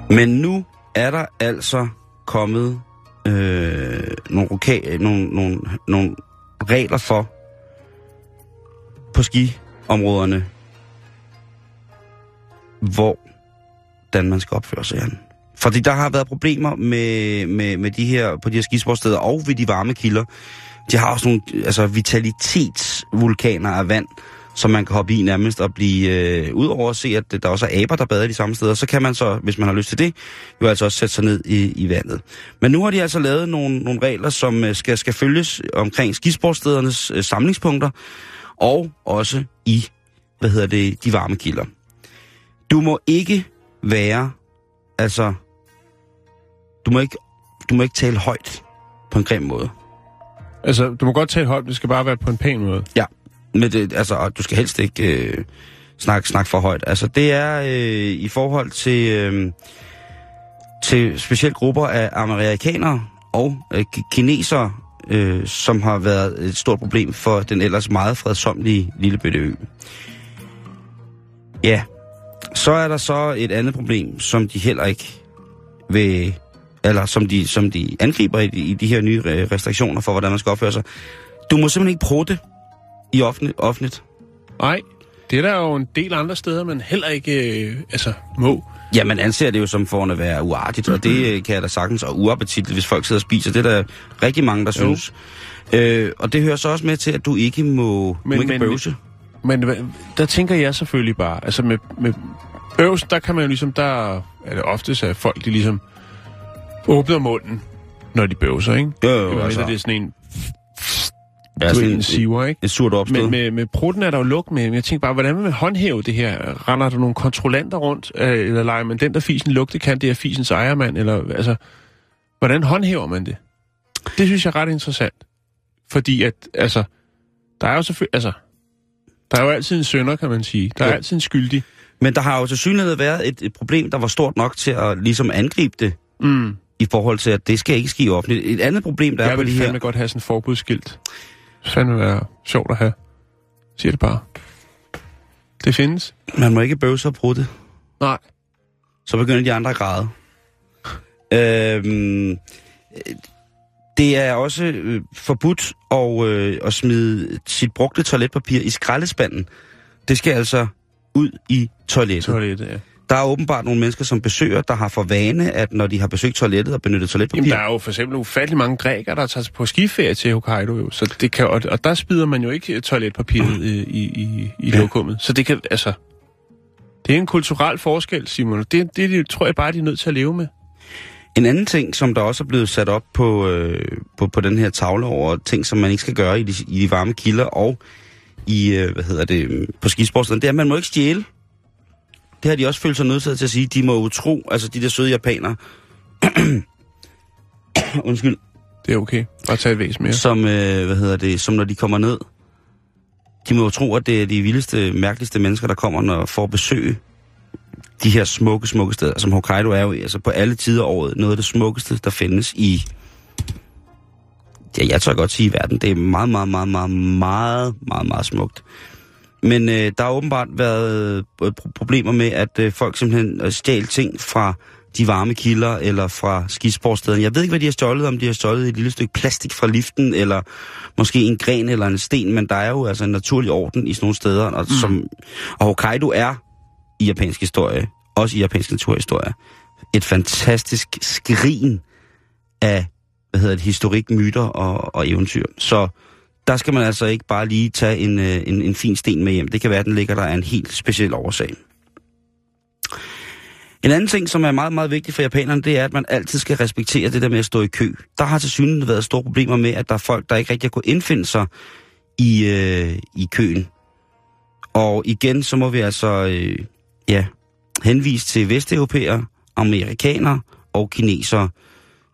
Men nu er der altså kommet øh, nogle, roka- nogle, nogle, nogle regler for på skiområderne, hvordan man skal opføre sig, Jan. Fordi der har været problemer med, med, med de her, på de her skisportsteder og ved de varme kilder. De har også nogle altså, vitalitetsvulkaner af vand, som man kan hoppe i nærmest og blive... Øh, Udover at se, at der også er aber, der bader de samme steder, så kan man så, hvis man har lyst til det, jo altså også sætte sig ned i, i vandet. Men nu har de altså lavet nogle, nogle regler, som øh, skal, skal følges omkring skisportstedernes øh, samlingspunkter, og også i, hvad hedder det, de varme kilder. Du må ikke være, altså, du må ikke, du må ikke tale højt på en grim måde. Altså, du må godt tale højt, men det skal bare være på en pæn måde. Ja, men det, altså, og du skal helst ikke øh, snakke snak for højt. Altså, det er øh, i forhold til, øh, til specielt grupper af amerikanere og øh, ki- kinesere, øh, som har været et stort problem for den ellers meget fredsomlige lille bitte ø. Ja, så er der så et andet problem, som de heller ikke vil, eller som de, som de angriber i de, i de her nye øh, restriktioner for, hvordan man skal opføre sig. Du må simpelthen ikke prutte i offentligt. offentligt. Nej, det er der jo en del andre steder, man heller ikke øh, altså, må. Ja, man anser det jo som for at være uartigt, og det øh, kan jeg da sagtens, og uappetitligt, hvis folk sidder og spiser. Det er der rigtig mange, der Jo. synes. Øh, og det hører så også med til, at du ikke må, Men- må ikke men- bøvse. Men der tænker jeg selvfølgelig bare, altså med, med øvs, der kan man jo ligesom, der er det oftest, at folk de ligesom åbner munden, når de bøvser, ikke? Jo, jo, Jo, altså, altså, det er sådan en, ja, du ved, sådan en en, siver, ikke? et surt opstød. Men med, med prutten er der jo luk med. Men jeg tænker bare, hvordan vil man håndhæve det her? Render der nogle kontrollanter rundt? Øh, eller leger man den, der fisen lugte kan, det er fisens ejermand? Eller, altså, hvordan håndhæver man det? Det synes jeg er ret interessant. Fordi at, altså, der er jo selvfølgelig, altså, der er jo altid en sønder, kan man sige. Der er Jo. altid en skyldig. Men der har jo til synligheden været et, et problem, der var stort nok til at ligesom angribe det, Mm. i forhold til, at det skal ikke ske offentligt. Et andet problem, der er Jeg på vil de her... fandme godt have sådan en forbudsskilt. Det fandme være sjovt at have. Siger det bare. Det findes. Man må ikke bøvse og prutte. Nej. så begynder de andre at græde. Øhm, øh, det er også øh, forbudt at, øh, at smide sit brugte toiletpapir i skraldespanden. Det skal altså ud i toilettet. Toilettet, ja. Der er åbenbart nogle mennesker, som besøger, der har for vane, at når de har besøgt toilettet og benyttet toiletpapir, Jamen, der er jo for eksempel ufattelig mange grækere, der tager på skiferie til Hokkaido, jo. Så det kan, og, og der spider man jo ikke toiletpapiret i, i, i, i Ja. lokummet. Så det kan, altså... Det er en kulturel forskel, Simon. Det, det, det tror jeg bare, de er nødt til at leve med. En anden ting, som der også er blevet sat op på, øh, på, på den her tavle over ting, som man ikke skal gøre i de, i de varme kilder og i, øh, hvad hedder det, øh, på skisportstederne, det er, at man må ikke stjæle. Det har de også følt sig nødsaget til at sige. De må jo tro, altså de der søde japanere, undskyld, Det er okay. Bare tage et væs mere. som, øh, hvad hedder det, som når de kommer ned, de må jo tro, at det er de vildeste, mærkeligste mennesker, der kommer når, for at besøge de her smukke, smukke steder, som Hokkaido er jo altså på alle tider af året noget af det smukkeste, der findes i, ja, jeg tør godt sige i verden. Det er meget, meget, meget, meget, meget, meget, meget smukt. Men øh, der har åbenbart været øh, pro- problemer med, at øh, folk simpelthen øh, stjal ting fra de varme kilder eller fra skisportstederne. Jeg ved ikke, hvad de har stjålet, om de har stjålet et lille stykke plastik fra liften, eller måske en gren eller en sten, men der er jo altså en naturlig orden i sådan nogle steder, og, mm. som, og Hokkaido er i japansk historie, også i japansk naturhistorie, et fantastisk skrin af, hvad hedder det, historik, myter og, og eventyr. Så der skal man altså ikke bare lige tage en, øh, en, en fin sten med hjem. Det kan være, at den ligger der af en helt speciel årsag. En anden ting, som er meget, meget vigtig for japanerne, det er, at man altid skal respektere det der med at stå i kø. Der har til synligheden været store problemer med, at der er folk, der ikke rigtig har kunnet indfinde sig i, øh, i køen. Og igen, så må vi altså øh, ja, henvise til vesteuropæere, amerikanere og kinesere,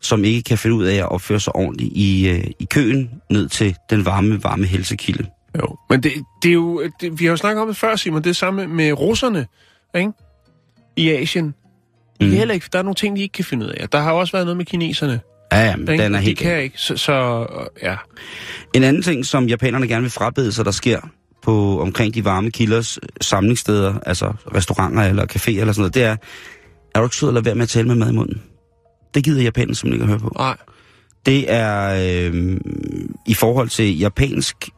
som ikke kan finde ud af at opføre sig ordentligt i, øh, i køen ned til den varme, varme helsekilde. Jo, men det, det er jo, det, vi har jo snakket om det før, Simon, det er samme med russerne, ikke? i Asien. De Mm. kan heller ikke, der er nogle ting, de ikke kan finde ud af. Der har også været noget med kineserne. Ja, ja, men ikke? den er de helt kan gal. ikke, så, så ja. En anden ting, som japanerne gerne vil frabede sig, der sker på omkring de varme kilders øh, samlingssteder, altså restauranter eller caféer eller sådan noget, det er, er du ikke sød at lade være med at tale med mad i munden? Det gider japanerne simpelthen ikke at høre på. Nej. Det er øh, i forhold til japansk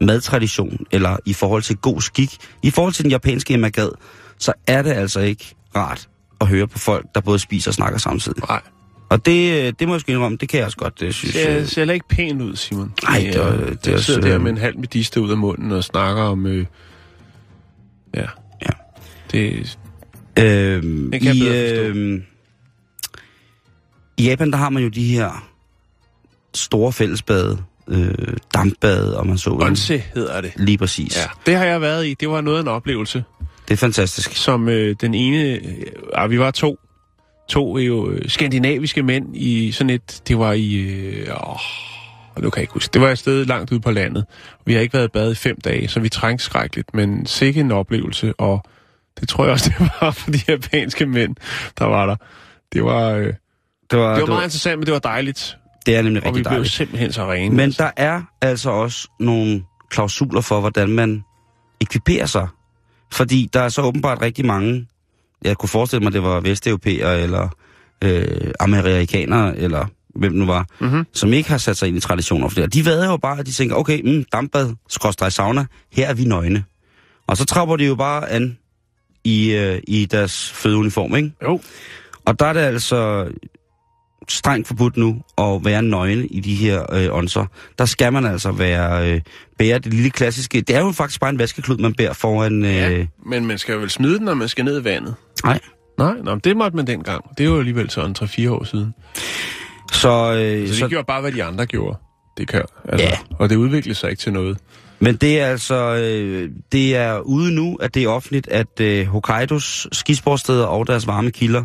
madtradition, eller i forhold til god skik, i forhold til den japanske emagad, så er det altså ikke rart at høre på folk, der både spiser og snakker samtidig. Nej. Og det, øh, det må jeg sgu indrømme, det kan jeg også godt det synes. Det øh, ser, heller ikke pænt ud, Simon. Nej, det er- det er det også, sidder der øh, med en halv mediste ud af munden og snakker om... Øh, ja. Ja. Det, Øhm, Det kan jeg i, forstå. øhm, I Japan, der har man jo de her store fællesbade, øh, dampbade, om man så vil. Onse hedder det. Lige præcis. Ja, det har jeg været i. Det var noget af en oplevelse. Det er fantastisk. Som øh, den ene... Øh, ah, vi var to. To jo øh, skandinaviske mænd i sådan et... Det var i... Øh, nu kan jeg ikke huske. Det var et sted langt ude på landet. Vi har ikke været i bad i fem dage, så vi trængte skrækkeligt. Men sikke en oplevelse, og det tror jeg også, det var for de japanske mænd, der var der. Det var, øh, det Det var, var det, meget var, interessant, men det var dejligt. det er nemlig Og vi rigtig blev dejligt. simpelthen så rene. Men der er altså også nogle klausuler for, hvordan man ekviperer sig. Fordi der er så åbenbart rigtig mange, jeg kunne forestille mig, det var vesteuropæere, eller øh, amerikanere, eller hvem nu var, Mhm. som ikke har sat sig ind i traditioner for det. De vader jo bare, at de tænker, okay, mm, dampbad, skråstrej sauna, her er vi nøgne. Og så trapper de jo bare an i, øh, i deres fødeuniform, ikke? Jo. Og der er det altså strengt forbudt nu at være nøgne i de her øh, ånser. Der skal man altså være øh, bære det lille klassiske. Det er jo faktisk bare en vaskeklud, man bærer foran... Øh, Ja, men man skal vel smide den, når man skal ned i vandet. Nej. Nej, nå, det måtte man dengang. Det er jo alligevel sådan 3-4 år siden. Så, øh, Så så, vi gjorde bare, hvad de andre gjorde. Det kan, altså, Ja. Og det udviklede sig ikke til noget. men det er altså øh, det er ude nu, at det er offentligt, at øh, Hokkaidos skisportsteder og deres varme kilder,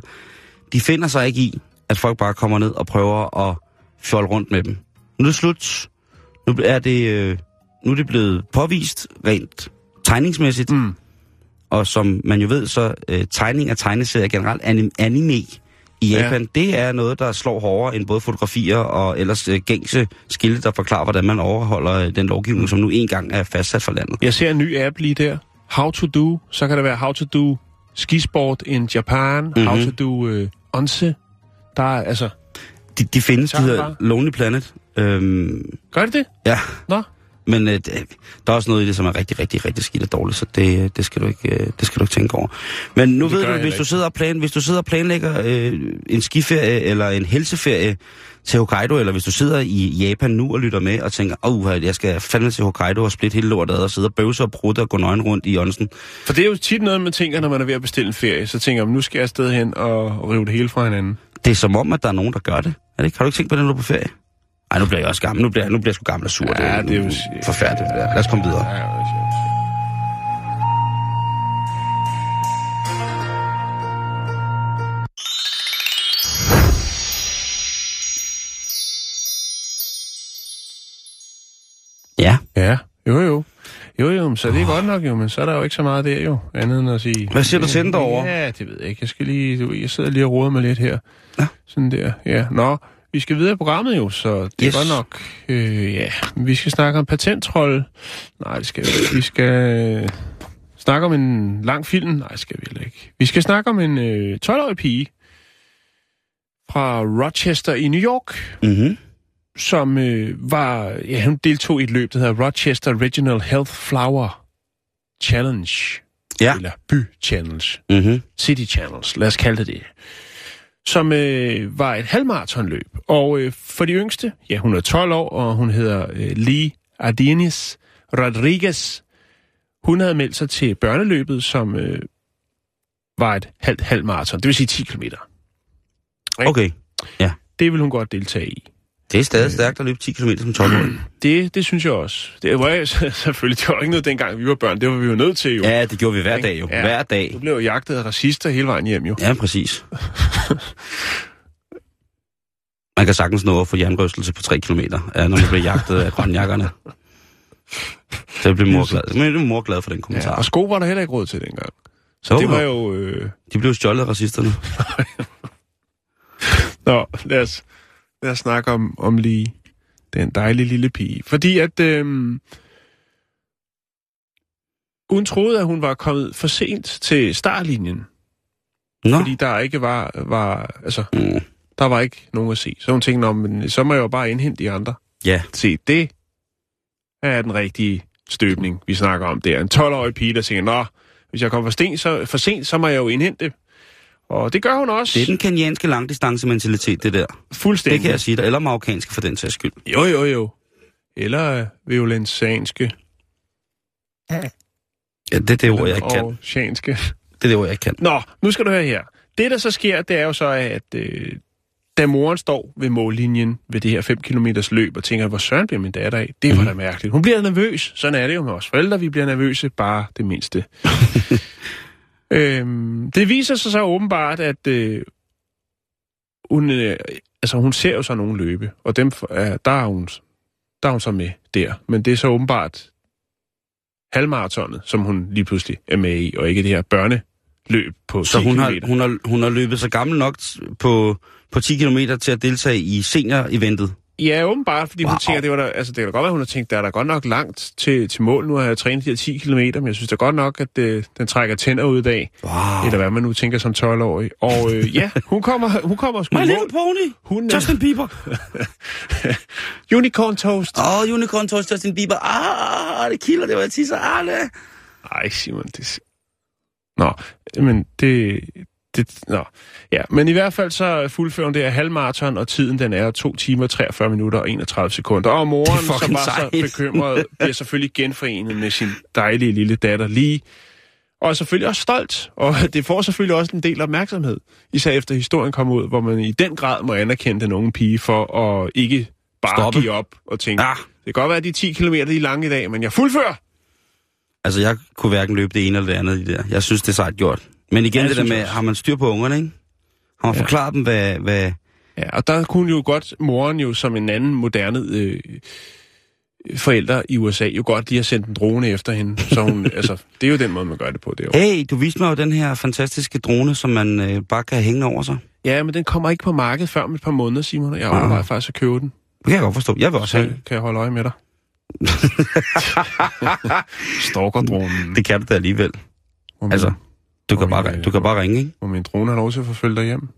de finder sig ikke i, at folk bare kommer ned og prøver at fjolle rundt med dem. Nu er det slut. Nu er det, øh, nu er det blevet påvist rent tegningsmæssigt, Mm. Og som man jo ved, så øh, tegning af tegneserier generelt, anim, anime i Ja. Japan, ja. det er noget, der slår hårdere end både fotografier og ellers øh, gængse skilte, der forklarer, hvordan man overholder øh, den lovgivning, som nu engang er fastsat for landet. Jeg ser en ny app lige der. How to do. Så kan det være how to do skisport in Japan. Mm-hmm. How Mhm. to do øh, onse. Der er, altså... De, de findes, de hedder. Lonely Planet. Øhm, Gør det det? ja, Nå. men øh, der er også noget i det, som er rigtig, rigtig, rigtig skidt og dårligt, så det, øh, det, skal du ikke, øh, det skal du ikke tænke over. Men nu Det ved du, hvis du, sidder og plan, hvis du sidder og planlægger øh, en skiferie eller en helseferie til Hokkaido, eller hvis du sidder i Japan nu og lytter med og tænker, åh, oh, jeg skal fandme til Hokkaido og splitte hele lortet ad og sidde og bøvse og prutte og gå nøgen rundt i ånsen. For det er jo tit noget, man tænker, når man er ved at bestille en ferie. Så tænker man, nu skal jeg afsted hen og rive det hele fra hinanden. Det er som om, at der er nogen, der gør det. Er det ikke? Har du ikke tænkt på det, når du er på ferie? Ej, nu bliver jeg også gammel. Nu bliver, nu bliver jeg sgu gammel og sur. Ja, det er jo- nu- forfærdeligt. det der. Lad os komme videre. Ja, ja, ja. Ja. Ja, jo jo. Jo jo, så det er godt nok jo, men så er der jo ikke så meget der jo, andet end at sige... Hvad siger du til den derovre? Ja, det ved jeg ikke. Jeg skal lige, du, jeg sidder lige og roder mig lidt her. Ja. Sådan der, ja. Nå, vi skal videre i programmet jo, så det Yes. er godt nok... Øh, ja, vi skal snakke om patenttrold. Nej, det skal vi ikke. Vi skal øh, snakke om en lang film. Nej, det skal vi heller ikke. Vi skal snakke om en øh, 12-årig pige fra Rochester i New York, Mm-hmm. Som øh, var, ja, hun deltog i et løb, der hedder Rochester Regional Health Flower Challenge. Ja. Eller By Challenge. Mm-hmm. City Channels, lad os kalde det det. Som øh, var et halvmaratonløb. Og øh, for de yngste, ja, hun er 12 år, og hun hedder øh, Lee Ardenis Rodriguez. Hun havde meldt sig til børneløbet, som øh, var et halvt halvmaraton, det vil sige 10 km. Okay. Det vil hun godt deltage i. Det er stadig stærkt at løbe 10 km som 12-årig. Det, det synes jeg også. Det var jeg selvfølgelig, det var ikke noget dengang, vi var børn. Det var vi jo nødt til jo. Ja, det gjorde vi hver dag jo. Ja. Hver dag. Du blev jo jagtet af racister hele vejen hjem jo. Ja, præcis. Man kan sagtens nå at få jernrystelse på 3 km, ja, når man bliver jagtet af grønjakkerne. Så bliver mor glad. Men er mor glad for den Ja, kommentar. og sko var der heller ikke råd til dengang. Så Det var jo... Øh... De blev stjålet af racisterne. Nå, lad os, lad os snakke om, om lige den dejlige lille pige. Fordi at... Øh... Hun troede, at hun var kommet for sent til startlinjen. Nå, Fordi der ikke var... var altså, Mm. der var ikke nogen at se. Så hun tænkte, "Nå, men så må jeg jo bare indhente de andre. ja. Se, det er den rigtige støbning, vi snakker om der. En 12-årig pige, der tænker, nå, hvis jeg kommer for, sten, så, for sent, så må jeg jo indhente. Og det gør hun også. Det er den kenyanske langdistancementalitet, det der. fuldstændig. Det kan jeg sige dig. Eller marokkanske for den sags skyld. Jo, jo, jo. Eller øh, violensanske Ja, det er det ord, jeg ikke kan. og sjanske. Det er det ord, jeg ikke kan. Nå, nu skal du høre her. Det, der så sker, det er jo så, at øh, da moren står ved mållinjen ved det her 5 km løb og tænker, hvor søren bliver min datter af? Det var da mærkeligt. Hun bliver nervøs. Sådan er det jo med os forældre. Vi bliver nervøse, bare det mindste. øhm, det viser sig så åbenbart, at øh, hun, øh, altså, hun ser jo så nogen løbe, og dem, øh, der, er hun, der er hun så med der. Men det er så åbenbart halvmaratonet, som hun lige pludselig er med i, og ikke det her børneløb på 10 Så hun har, hun, har, hun har løbet sig gammel nok på, på 10 km til at deltage i senior-eventet. Ja, åbenbart, fordi wow. hun tænker, det var der, altså det kan da godt være, hun har tænkt, der er der godt nok langt til, til mål. Nu har jeg trænet de her 10 km, men jeg synes da godt nok, at øh, den trækker tænder ud i dag. Wow. Eller hvad man nu tænker som 12-årig. Og øh, ja, hun kommer, hun kommer sgu My i Little mål. Pony! Hun Justin Bieber! Unicorn toast. Åh, oh, Unicorn Toast Justin Bieber. Ah, det kilder, det var jeg tisser. Ah, det. Ej, Simon, det... Nå, men det... det nå. Ja, men i hvert fald så fuldfører hun det her halvmarathon, og tiden den er 2 timer, 43 minutter og 31 sekunder. Og moren, som var så sejt. bekymret, bliver selvfølgelig genforenet med sin dejlige lille datter lige. Og er selvfølgelig også stolt, og det får selvfølgelig også en del opmærksomhed. Især efter historien kom ud, hvor man i den grad må anerkende den unge pige for at ikke bare Stoppe. give op og tænke, Ah. det kan godt være, at de 10 km de er lange i dag, men jeg fuldfører. Altså, jeg kunne hverken løbe det ene eller det andet i det der. Jeg synes, det er sejt gjort. Men igen, Ja, det der med, har man styr på ungerne, ikke? Har man Ja. forklaret dem, hvad, hvad... Ja, og der kunne jo godt, moren jo som en anden moderne øh, forældre i USA, jo godt lige have sendt en drone efter hende. Så hun, altså, det er jo den måde, man gør det på det år. Hey, du viste mig jo den her fantastiske drone, som man øh, bare kan hænge over sig. Ja, men den kommer ikke på markedet før om et par måneder, Simon. og Jeg overvejer faktisk at købe den. Det kan jeg godt forstå. Jeg vil også Så have. kan jeg holde øje med dig. Stalkerdronen. Det kan du da alligevel. Hvor Altså, du kan, bare, min, du kan bare ringe, ikke? Hvor min drone har lov til at forfølge dig hjem.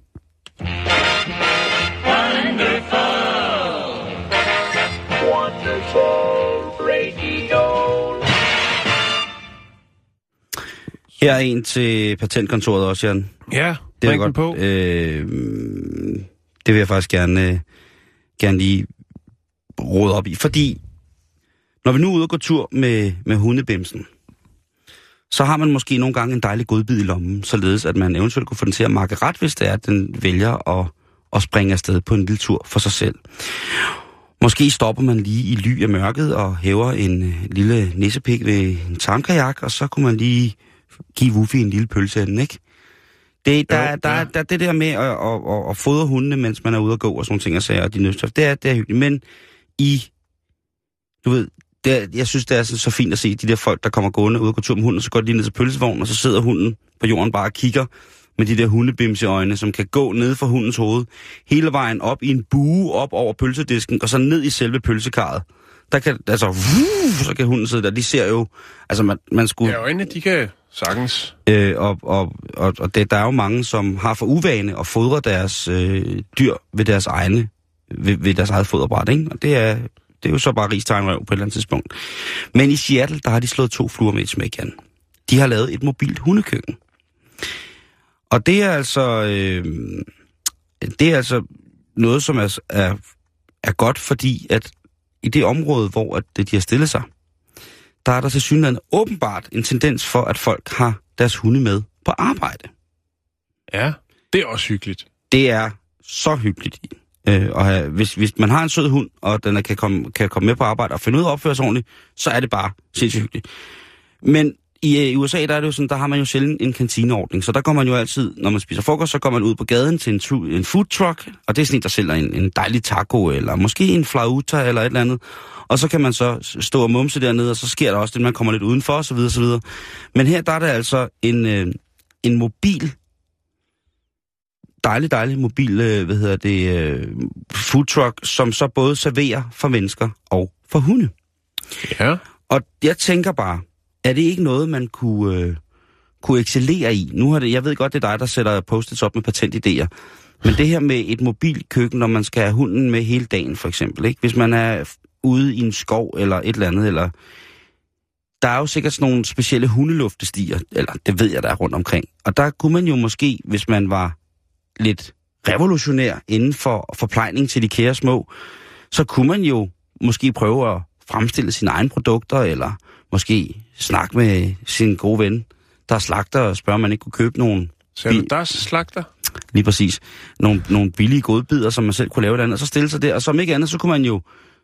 Her er en til patentkontoret også, Jan. Ja, Det den godt. på. Øh, det vil jeg faktisk gerne, øh, gerne lige råde op i. Fordi, når vi nu er ude og gå tur med, med hundebimsen, så har man måske nogle gange en dejlig godbid i lommen, således at man eventuelt kunne få den til at makke ret, hvis det er, at den vælger at, at springe afsted på en lille tur for sig selv. Måske stopper man lige i ly af mørket og hæver en øh, lille nissepik ved en tarmkajak, og så kunne man lige give Wuffy en lille pølse af den, ikke? Det, der, Jo, der, ja. ja. der, det der med at, at, at, at fodre hundene, mens man er ude at gå og sådan nogle ting og sager, og de nødstof, det er, det er hyggeligt. Men i, du ved, det er, jeg synes, det er så, så fint at se de der folk, der kommer gående ud og går tur med hunden, og så går de lige ned til pølsevognen, og så sidder hunden på jorden bare og kigger med de der hundebims i øjnene, som kan gå ned fra hundens hoved, hele vejen op i en bue op over pølsedisken, og så ned i selve pølsekarret. Der kan, altså, vuh, så kan hunden sidde der. De ser jo, altså man, man skulle... Ja, øjnene, de kan sagtens. Øh, og og, og, og det, der er jo mange, som har for uvane at fodre deres øh, dyr ved deres egne, ved, ved deres eget foderbræt, ikke? Og det er, det er jo så bare rigstegnrøv på et eller andet tidspunkt. Men i Seattle, der har de slået to fluer med et smæk, Jan. De har lavet et mobilt hundekøkken. Og det er altså, øh, det er altså noget, som er, er, er godt, fordi at i det område, hvor at de har stillet sig, der er der til synligheden åbenbart en tendens for, at folk har deres hunde med på arbejde. Ja, det er også hyggeligt. Det er så hyggeligt. Øh, og have, hvis, hvis man har en sød hund, og den er, kan, komme, kan komme med på arbejde og finde ud af at opføre sig ordentligt, så er det bare sindssygt hyggeligt. Men i, øh, i USA, der er det jo sådan, der har man jo sjældent en kantineordning, så der går man jo altid, når man spiser frokost, så går man ud på gaden til en, tu, en food truck, og det er sådan en, der sælger en, en dejlig taco, eller måske en flauta, eller et eller andet. Og så kan man så stå og mumse dernede, og så sker der også det, man kommer lidt udenfor, osv. osv. Men her, der er der altså en, øh, en mobil, dejlig, dejlig mobil, øh, hvad hedder det, øh, food truck, som så både serverer for mennesker og for hunde. Ja. Og jeg tænker bare, er det ikke noget, man kunne, øh, kunne excellere i? Nu har det, jeg ved godt, det er dig, der sætter post op med patentidéer. Men det her med et mobilkøkken, når man skal have hunden med hele dagen, for eksempel. Ikke? Hvis man er ude i en skov eller et eller andet, eller... Der er jo sikkert sådan nogle specielle hundeluftestiger, eller det ved jeg, der er rundt omkring. Og der kunne man jo måske, hvis man var lidt revolutionær inden for forplejning til de kære små, så kunne man jo måske prøve at fremstille sine egne produkter, eller måske snakke med sin gode ven, der er slagter, og spørge, om man ikke kunne købe nogle, Så er du der slagter? lige præcis, nogle, nogle billige godbidder, som man selv kunne lave et andet, og så stille sig der. Og som ikke andet, så kunne man jo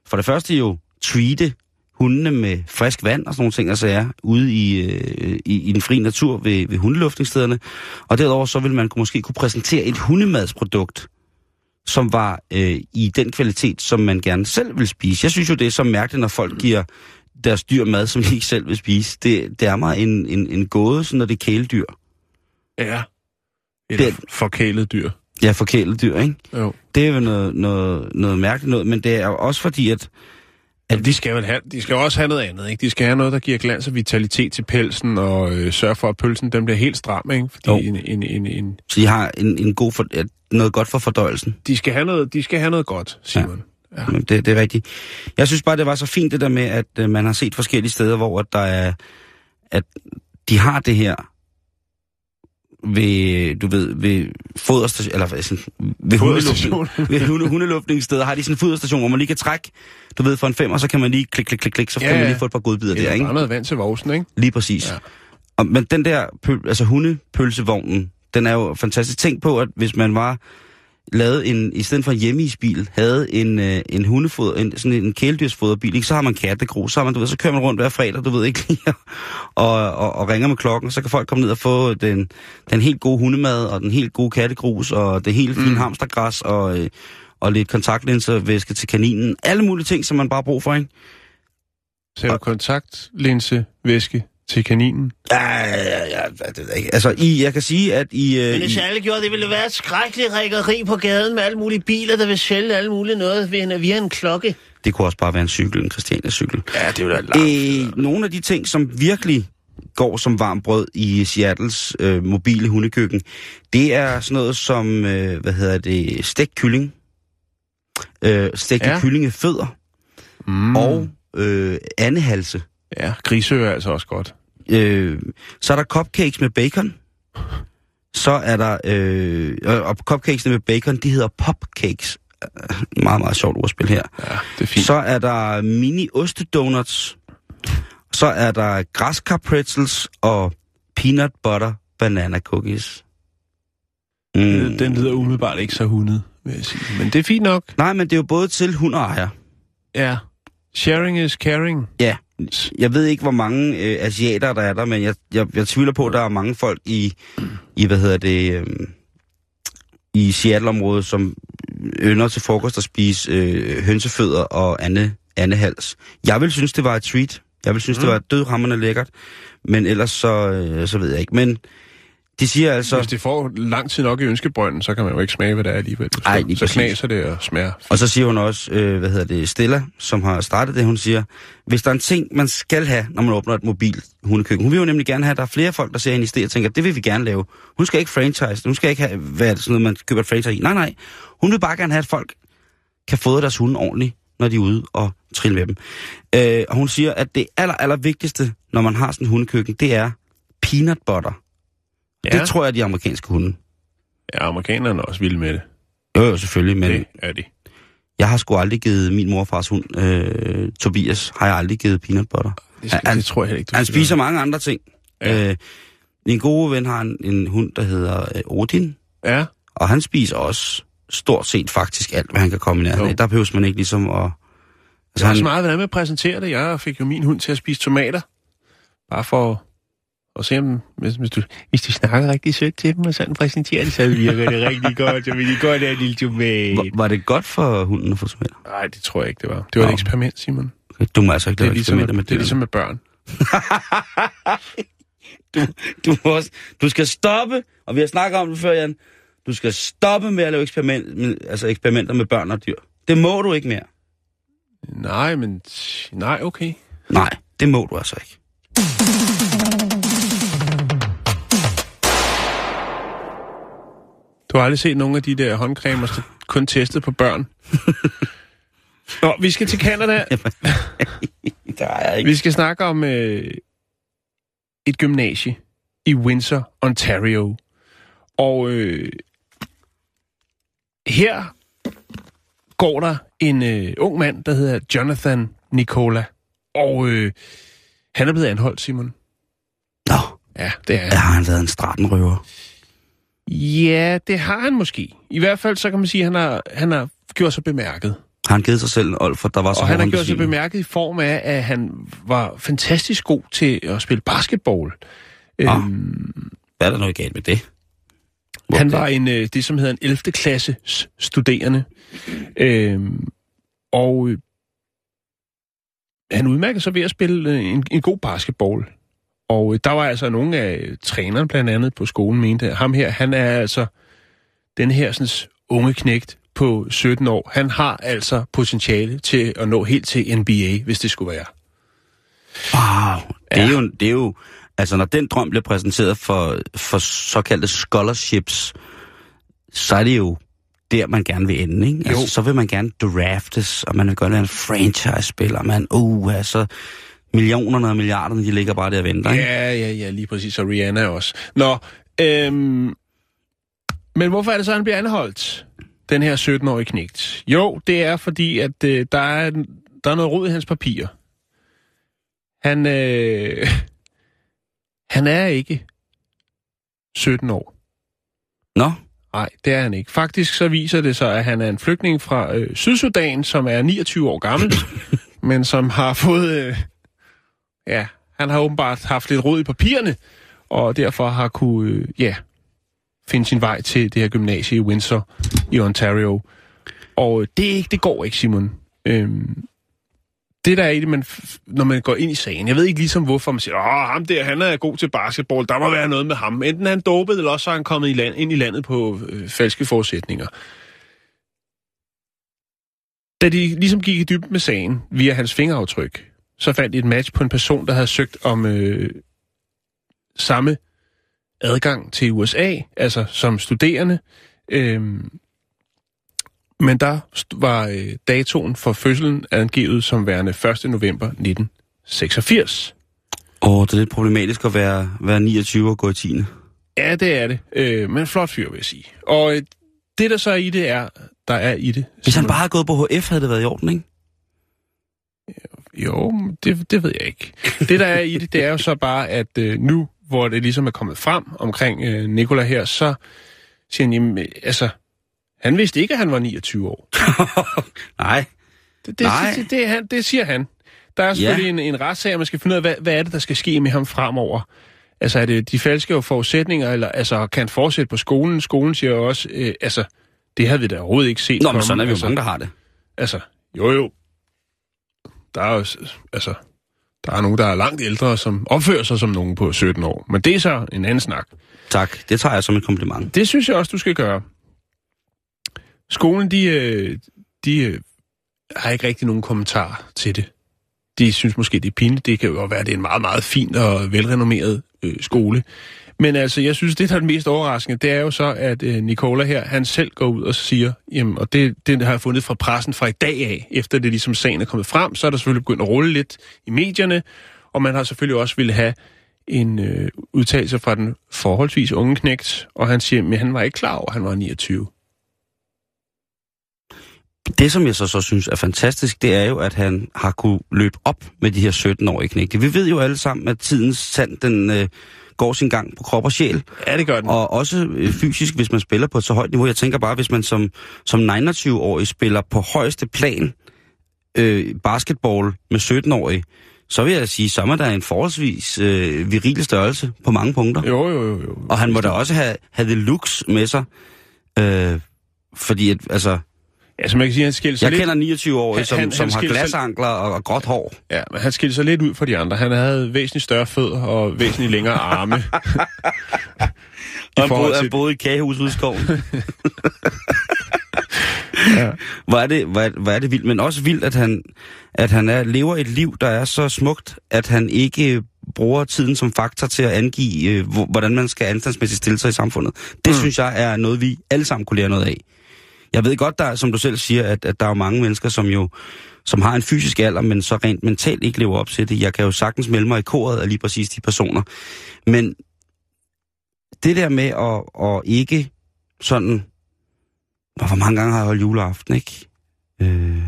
for det første jo treate hundene med frisk vand og sådan nogle ting, altså er ude i, øh, i, i den frie natur ved, ved hundeluftningsstederne. Og derudover så ville man kunne- måske kunne præsentere et hundemadsprodukt, som var øh, i den kvalitet, som man gerne selv vil spise. Jeg synes jo, det er så mærkeligt, når folk giver deres dyr mad, som de ikke selv vil spise. Det, det er mig en, en, en gåde, sådan når det er kæledyr. Ja. Eller Det- forkælet dyr. Ja, for kæledyr, ikke? Jo. Det er jo noget, noget, noget mærkeligt noget, men det er jo også fordi, at At de skal vel have, de skal også have noget andet, ikke? De skal have noget, der giver glans og vitalitet til pelsen, og øh, sørge for, at pølsen den bliver helt stram, ikke? Fordi Jo. en, en, en, en, så de har en, en god for, noget godt for fordøjelsen. de, skal have noget, de skal have noget godt, Simon. Ja. ja. Det, det er rigtigt. Jeg synes bare, det var så fint det der med, at øh, man har set forskellige steder, hvor at der er, at de har det her ved, du ved, ved foderstation, eller sådan, ved hundelufting- ved hunde, hundeluftningssteder har de sådan en foderstation, hvor man lige kan trække, du ved, for en femmer, så kan man lige klik, klik, klik, klik, så Ja, kan man ja. lige få et par godbidder der, ikke? bare noget vand til vovsen, ikke? Lige præcis. Ja. Ja. Og, men den der pøl, altså hundepølsevognen, den er jo fantastisk. Tænk på, at hvis man var lavet en, i stedet for en hjemmeisbil, havde en, øh, en hundefoder, en, sådan en kæledyrsfoderbil, ikke? så har man kattegrus, så, har man, du ved, så kører man rundt hver fredag, du ved ikke lige, og, og, og ringer med klokken, så kan folk komme ned og få den, den helt gode hundemad, og den helt gode kattegrus, og det helt fine mm. hamstergræs, og, øh, og lidt kontaktlinservæske til kaninen. Alle mulige ting, som man bare har brug for, ikke? Så du kontaktlinse, væske til kaninen. Ja, ja, ja, ja, det ved jeg ikke. Altså, I, jeg kan sige, at I... Øh, Men hvis I alle gjorde, det ville være et skrækkeligt rækkeri på gaden med alle mulige biler, der vil sælge alle mulige noget via en, via en klokke. det kunne også bare være en cykel, en Christiania cykel. Ja, det er jo da langt. Øh, nogle af de ting, som virkelig går som varmt brød i Seattles øh, mobile hundekøkken, det er sådan noget som, øh, hvad hedder det, stegt kylling, øh, stegte Ja. kyllingefødder Mm. mm. og øh, andehalse. Ja, grisø er altså også godt. Øh, så er der cupcakes med bacon. Så er der, øh, og cupcakesene med bacon, de hedder popcakes. Meget, meget sjovt ordspil her. Ja, det er fint. Så er der mini ostedonuts. Så er der græskar pretzels og peanut butter banana cookies. Den, den lyder umiddelbart ikke så hundet, vil jeg sige. Men det er fint nok. Nej, men det er jo både til hund og ejer. Ja. Sharing is caring. Ja, jeg ved ikke, hvor mange øh, asiater der er der, men jeg, jeg, jeg tvivler på, at der er mange folk i, i hvad hedder det, øh, i Seattle-området, som ynder til frokost at spise øh, hønsefødder og ande, andehals. Jeg vil synes, det var et treat. Jeg vil synes, mm. det var dødhammerne lækkert. Men ellers så, øh, så ved jeg ikke. Men de siger altså... Hvis det får lang tid nok i ønskebrønden, så kan man jo ikke smage, hvad det er alligevel. Ej, lige så knaser det og smager. Og så siger hun også, øh, hvad hedder det, Stella, som har startet det, hun siger, hvis der er en ting, man skal have, når man åbner et mobil hundekøkken. Hun vil jo nemlig gerne have, at der er flere folk, der ser hende i stedet og tænker, det vil vi gerne lave. Hun skal ikke franchise, hun skal ikke have, hvad er det, sådan noget, man køber et franchise i. Nej, nej. Hun vil bare gerne have, at folk kan fodre deres hunde ordentligt, når de er ude og trille med dem. Øh, og hun siger, at det aller, aller vigtigste, når man har sådan en hundekøkken, det er peanut butter. Ja. Det tror jeg, de amerikanske hunde. Ja, amerikanerne er også vilde med det. Jo, jo, selvfølgelig, men... Det er de. Jeg har sgu aldrig givet min morfars hund, øh, Tobias, har jeg aldrig givet peanut butter. Det, skal, Han- det tror jeg ikke, du Han spiser mange andre ting. Ja. Øh, min gode ven har en, en hund, der hedder øh, Odin. Ja, og han spiser også stort set faktisk alt, hvad han kan komme i nærheden af. Der behøver man ikke ligesom at... det Altså, er også han, meget, hvordan man præsenterer det. Jeg fik jo min hund til at spise tomater. Bare for at se, om hvis, hvis, du, hvis du snakker rigtig sødt til dem, og sådan præsenterer det, så virker det rigtig godt. Så vil de godt have lille tomat. var, var det godt for hunden at få tomater? Nej, det tror jeg ikke, det var. Det var et Nå. eksperiment, Simon. Du må altså ikke Det lave ligesom, eksperimenter med det er ligesom med børn. du, du, må også, du skal stoppe, og vi har snakket om det før, Jan. Du skal stoppe med at lave eksperiment, med- altså eksperimenter med børn og dyr. Det må du ikke mere. Nej, men... Nej, okay. Nej, det må du altså ikke. Du har aldrig set nogle af de der håndcremer, der kun testet på børn. Nå, vi skal til Canada. Der er ikke. Vi skal snakke om øh, et gymnasie i Windsor, Ontario. Og øh, her går der en øh, ung mand, der hedder Jonathan Nicola. Og øh, han er blevet anholdt, Simon. Nå, Ja, det er der har han været en stratenrøver. Ja, det har han måske. I hvert fald så kan man sige, at han har, han har gjort sig bemærket. Har han givet sig selv en old, for der var så Og han har gjort sig bemærket i form af, at han var fantastisk god til at spille basketball. Ah, Øhm, Hvad er der noget galt med det? Hvor han det- var en, øh, det, som hedder en 11. klasse studerende. Øhm, og øh, han udmærkede sig ved at spille øh, en, en god basketball. Og øh, der var altså nogle af trænerne blandt andet på skolen mente, ham her, han er altså den her sådan, unge knægt på 17 år. Han har altså potentiale til at nå helt til NBA, hvis det skulle være. Wow, det, er Ja. jo, det er jo... Altså, når den drøm bliver præsenteret for, for såkaldte scholarships, så er det jo der, man gerne vil ende, ikke? Altså, Jo. så vil man gerne draftes, og man vil gerne være en franchise-spiller, man, uh, altså, millionerne og milliarderne, de ligger bare der og venter, ikke? Ja, ja, ja, lige præcis. Og Rihanna også. Nå, øhm, men hvorfor er det så, han bliver anholdt? Den her 17-årige knægt. Jo, det er fordi, at øh, der, er, der er noget rod i hans papirer. Han, øh, han er ikke 17 år. Nå, Nej, det er han ikke. Faktisk så viser det sig, at han er en flygtning fra øh, Sydsudan, som er 29 år gammel, men som har fået... Øh, ja, han har åbenbart haft lidt rod i papirerne, og derfor har kunne, øh, ja, finde sin vej til det her gymnasie i Windsor i Ontario. Og øh, det, ikke, det går ikke, Simon. Øhm, det der er i det, man, når man går ind i sagen, jeg ved ikke ligesom hvorfor man siger, åh, ham der, han er god til basketball, der må være noget med ham. Enten er han dopet, eller også er han kommet i land, ind i landet på øh, falske forudsætninger. Da de ligesom gik i dybden med sagen via hans fingeraftryk, så fandt de et match på en person, der havde søgt om øh, samme adgang til USA, altså som studerende. Øhm, men der var øh, datoen for fødslen angivet som værende 1. november 1986. og det er lidt problematisk at være, være 29 og gå i 10. Ja, det er det. Øh, men flot fyr, vil jeg sige. Og øh, det, der så er i det, er, der er i det... Hvis han bare havde gået på HF, havde det været i orden, ikke? Jo, det, det ved jeg ikke. Det, der er i det, det er jo så bare, at øh, nu, hvor det ligesom er kommet frem omkring øh, Nikola her, så siger han, jamen, øh, altså, han vidste ikke, at han var 29 år. Nej. Det, det, Nej. det, det, det, han, det siger han. Der er selvfølgelig Ja. en, en retssag, og man skal finde ud af, hvad, hvad er det, der skal ske med ham fremover. Altså, er det de falske forudsætninger, eller altså, kan han fortsætte på skolen? Skolen siger jo også, øh, altså, det havde vi da overhovedet ikke set Nå, men sådan er vi jo altså, mange, der har det. Altså, jo jo. Der er jo, altså, der er nogen, der er langt ældre, som opfører sig som nogen på 17 år. Men det er så en anden snak. Tak, det tager jeg som et kompliment. Det synes jeg også, du skal gøre. Skolen, de, øh, de øh, har ikke rigtig nogen kommentar til det. De synes måske, det er pinligt. Det kan jo være, at det er en meget, meget fin og velrenommeret øh, skole. Men altså, jeg synes, det, der er det mest overraskende, det er jo så, at øh, Nicola her, han selv går ud og siger, jamen, og det, det har jeg fundet fra pressen fra i dag af, efter det ligesom sagen er kommet frem, så er der selvfølgelig begyndt at rulle lidt i medierne, og man har selvfølgelig også ville have en øh, udtalelse fra den forholdsvis unge knægt, og han siger, at han var ikke klar over, at han var 29. Det, som jeg så, så synes er fantastisk, det er jo, at han har kunne løbe op med de her 17-årige knægte. Vi ved jo alle sammen, at tidens sand, den øh, går sin gang på krop og sjæl. Ja, det gør den. Og også øh, fysisk, hvis man spiller på et så højt niveau. Jeg tænker bare, hvis man som, som 29-årig spiller på højeste plan øh, basketball med 17-årige, så vil jeg sige, så er der en forholdsvis øh, viril størrelse på mange punkter. Jo, jo, jo. jo. Og han må da også have, have the looks med sig. Øh, fordi, at, altså, Altså man kan sige, han skilte sig Jeg lidt... kender 29 år, som, han- som han har skilte sig- glasankler og, og gråt hår. Ja, men han skilte sig lidt ud fra de andre. Han havde væsentligt større fødder og væsentligt længere arme. Og han boede, til- han boede i kagehus ude i skoven. ja. hvor, er det, hvor, er, hvor er det vildt. Men også vildt, at han, at han er, lever et liv, der er så smukt, at han ikke bruger tiden som faktor til at angive, øh, hvor- hvordan man skal anstandsmæssigt stille sig i samfundet. Det mm. synes jeg er noget, vi alle sammen kunne lære noget af. Jeg ved godt, der, som du selv siger, at, at der er jo mange mennesker, som jo som har en fysisk alder, men så rent mentalt ikke lever op til det. Jeg kan jo sagtens melde mig i koret af lige præcis de personer. Men det der med at, at ikke sådan... Hvor hvor mange gange har jeg holdt juleaften, ikke? Øh,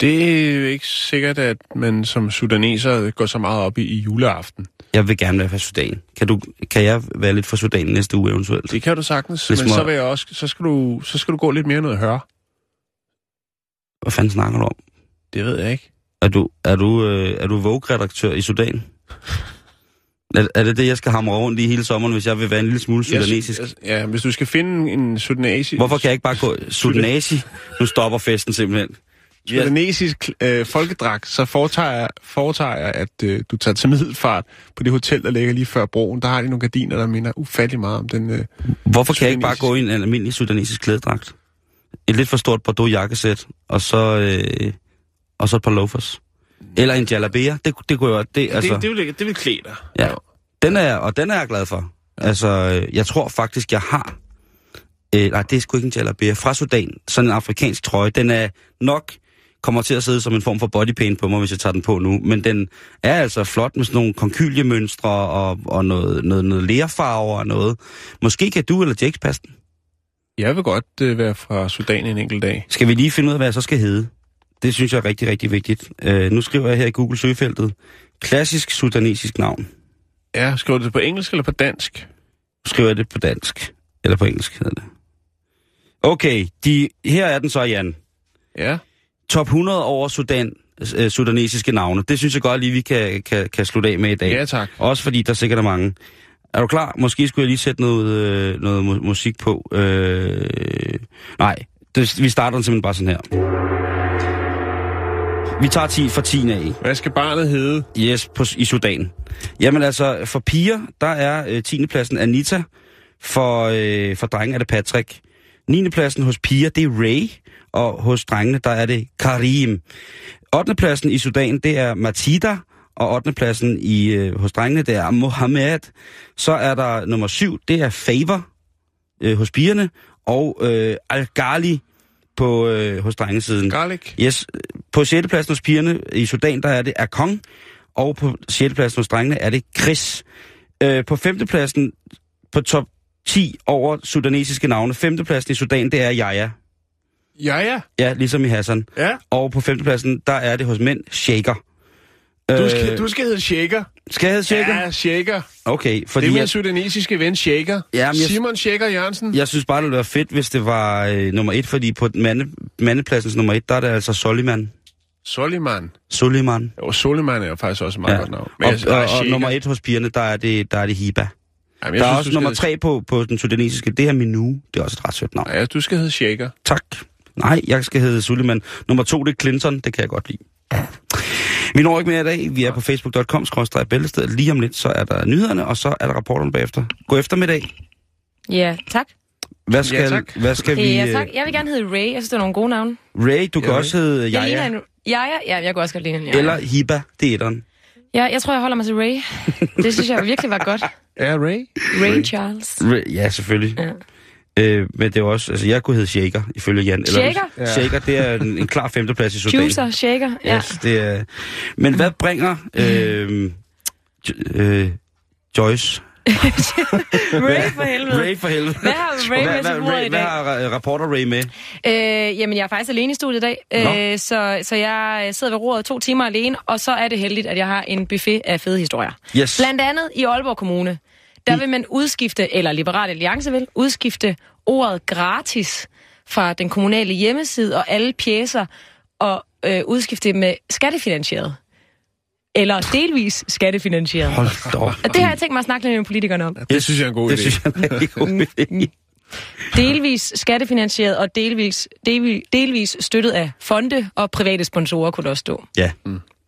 Det er jo ikke sikkert, at man som sudaneser går så meget op i, i juleaften jeg vil gerne være fra Sudan. Kan, du, kan jeg være lidt fra Sudan næste uge eventuelt? Det kan du sagtens, Hvis men må- så, vil jeg også, så, skal du, så skal du gå lidt mere noget høre. Hvad fanden snakker du om? Det ved jeg ikke. Er du, er du, øh, er du Vogue-redaktør i Sudan? Er, er det det, jeg skal hamre rundt i hele sommeren, hvis jeg vil være en lille smule sudanesisk? Jeg, ja, hvis du skal finde en sudanesisk... Hvorfor kan jeg ikke bare gå sudanesi? Nu stopper festen simpelthen. Sudanesisk øh, folkedragt, så foretager jeg, foretager jeg at øh, du tager til middelfart på det hotel, der ligger lige før broen. Der har de nogle gardiner, der minder ufattelig meget om den... Øh, Hvorfor kan jeg ikke bare gå i en almindelig sudanesisk klædedragt? Et lidt for stort Bordeaux jakkesæt, og så, øh, og så et par loafers. Eller en jalabia. Det, det kunne jeg det, altså, det, det, vil, det vil klæde dig. Ja. Den er, og den er jeg glad for. Altså, øh, jeg tror faktisk, jeg har... Øh, nej, det er sgu ikke en jalabia. Fra Sudan. Sådan en afrikansk trøje. Den er nok kommer til at sidde som en form for bodypaint på mig, hvis jeg tager den på nu. Men den er altså flot med sådan nogle konkyliemønstre og, og noget, noget, noget lerfarve og noget. Måske kan du eller Jakes passe den. Jeg vil godt øh, være fra Sudan en enkelt dag. Skal vi lige finde ud af, hvad jeg så skal hedde? Det synes jeg er rigtig, rigtig vigtigt. Øh, nu skriver jeg her i Google søgefeltet. Klassisk sudanesisk navn. Ja, skriver du det på engelsk eller på dansk? Skriver jeg det på dansk. Eller på engelsk hedder det. Okay, de, her er den så, Jan. Ja. Top 100 over Sudan, øh, sudanesiske navne. Det synes jeg godt lige, vi kan, kan, kan slutte af med i dag. Ja, tak. Også fordi der sikkert er mange. Er du klar? Måske skulle jeg lige sætte noget, øh, noget mu- musik på. Øh, nej, det, vi starter simpelthen bare sådan her. Vi tager 10 for 10 af. Hvad skal barnet hedde? Yes, på, i Sudan. Jamen altså, for piger, der er øh, 10. pladsen Anita. For, øh, for drenge er det Patrick. 9. pladsen hos piger, det er Ray. Og hos drengene, der er det Karim. 8. pladsen i Sudan, det er Matida. Og 8. pladsen i, øh, hos drengene, det er Mohammed. Så er der nummer 7, det er Favor øh, hos pigerne. Og øh, Al-Ghali på, øh, hos drengesiden. Garlic? Yes, på 6. pladsen hos pigerne i Sudan, der er det Akong, og på 6. pladsen hos drengene er det Chris. Øh, på 5. pladsen på top 10 over sudanesiske navne, 5. pladsen i Sudan, det er Jaja. Ja, ja. Ja, ligesom i Hassan. Ja. Og på 5. pladsen, der er det hos mænd Shaker. Du skal, du skal hedde Shaker. skal jeg hedde Shaker? Ja, Shaker. Okay, Det fordi er min jeg, sudanesiske ven Shaker. Ja, men jeg- Simon Shaker Jørgensen. jeg synes bare, det ville være fedt, hvis det var øh, nummer 1, fordi på mande, mandepladsens nummer 1, der er det altså Soliman. Soliman. Suleiman. Jo, Soliman er jo faktisk også et meget Ja. godt navn. Og, jeg- og, og, Shaker. nummer 1 hos pigerne, der er det, der er det Hiba. Jamen, jeg Der er synes, også du nummer tre på, på den sudanesiske, det er Minu. Det er også et ret sødt navn. Ja, du skal hedde Shaker. Tak. Nej, jeg skal hedde Suleiman. Nummer to, det er Clinton. Det kan jeg godt lide. Vi når ikke mere i dag. Vi er på facebook.com, bæltested. Lige om lidt, så er der nyhederne, og så er der rapporterne bagefter. God eftermiddag. Ja, tak. Hvad skal, Ja, tak. Hvad skal vi... Ja, tak. øh, Jeg vil gerne hedde Ray. Jeg synes, det er nogle gode navne. Ray, du kan Ja, også hedde Jeg Jaja. ligner en... Ja, ja, ja, jeg kunne også godt lide en Jaja. Eller Hiba, det er etteren. Ja, jeg tror, jeg holder mig til Ray. Det synes jeg virkelig var godt. Ja, Ray. Ray Charles. Ray, ja, selvfølgelig. Ja. Øh, men det er også... Altså, jeg kunne hedde Shaker, ifølge Jan. Eller, Shaker? Ja. Shaker, det er en, en klar femteplads i Sudan. Juicer, shaker. Ja. Yes, det er... Men hvad bringer... Øh, jo- øh, Joyce Ray for helvede. Ray for helvede. Hvad har Ray hvad, med til hvad, bordet Ray, i hvad dag? har uh, rapporter Ray med? Øh, jamen, jeg er faktisk alene i studiet i dag, øh, så, så jeg sidder ved roret to timer alene, og så er det heldigt, at jeg har en buffet af fede historier. Yes. Blandt andet i Aalborg Kommune, der vil man udskifte, eller Liberal Alliance vil, udskifte ordet gratis fra den kommunale hjemmeside og alle pjæser, og øh, udskifte det med skattefinansieret. Eller delvis skattefinansieret. Hold da. Og det har jeg tænkt mig at snakke lidt med politikerne om. Det synes jeg er en god Det idé. synes jeg er en god idé. Delvis skattefinansieret og delvis, delvis, delvis støttet af fonde og private sponsorer, kunne der også stå. Ja.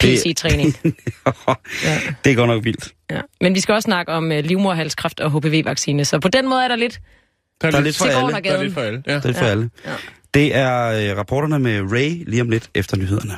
PC-træning. ja. Det er godt nok vildt. Ja. Men vi skal også snakke om uh, livmorhalskræft og HPV-vaccine, så på den måde er der lidt Der Der er lidt for alle. Der er lidt for alle. Ja. Det er for Ja. alle. Ja. Det er øh, rapporterne med Ray lige om lidt efter nyhederne.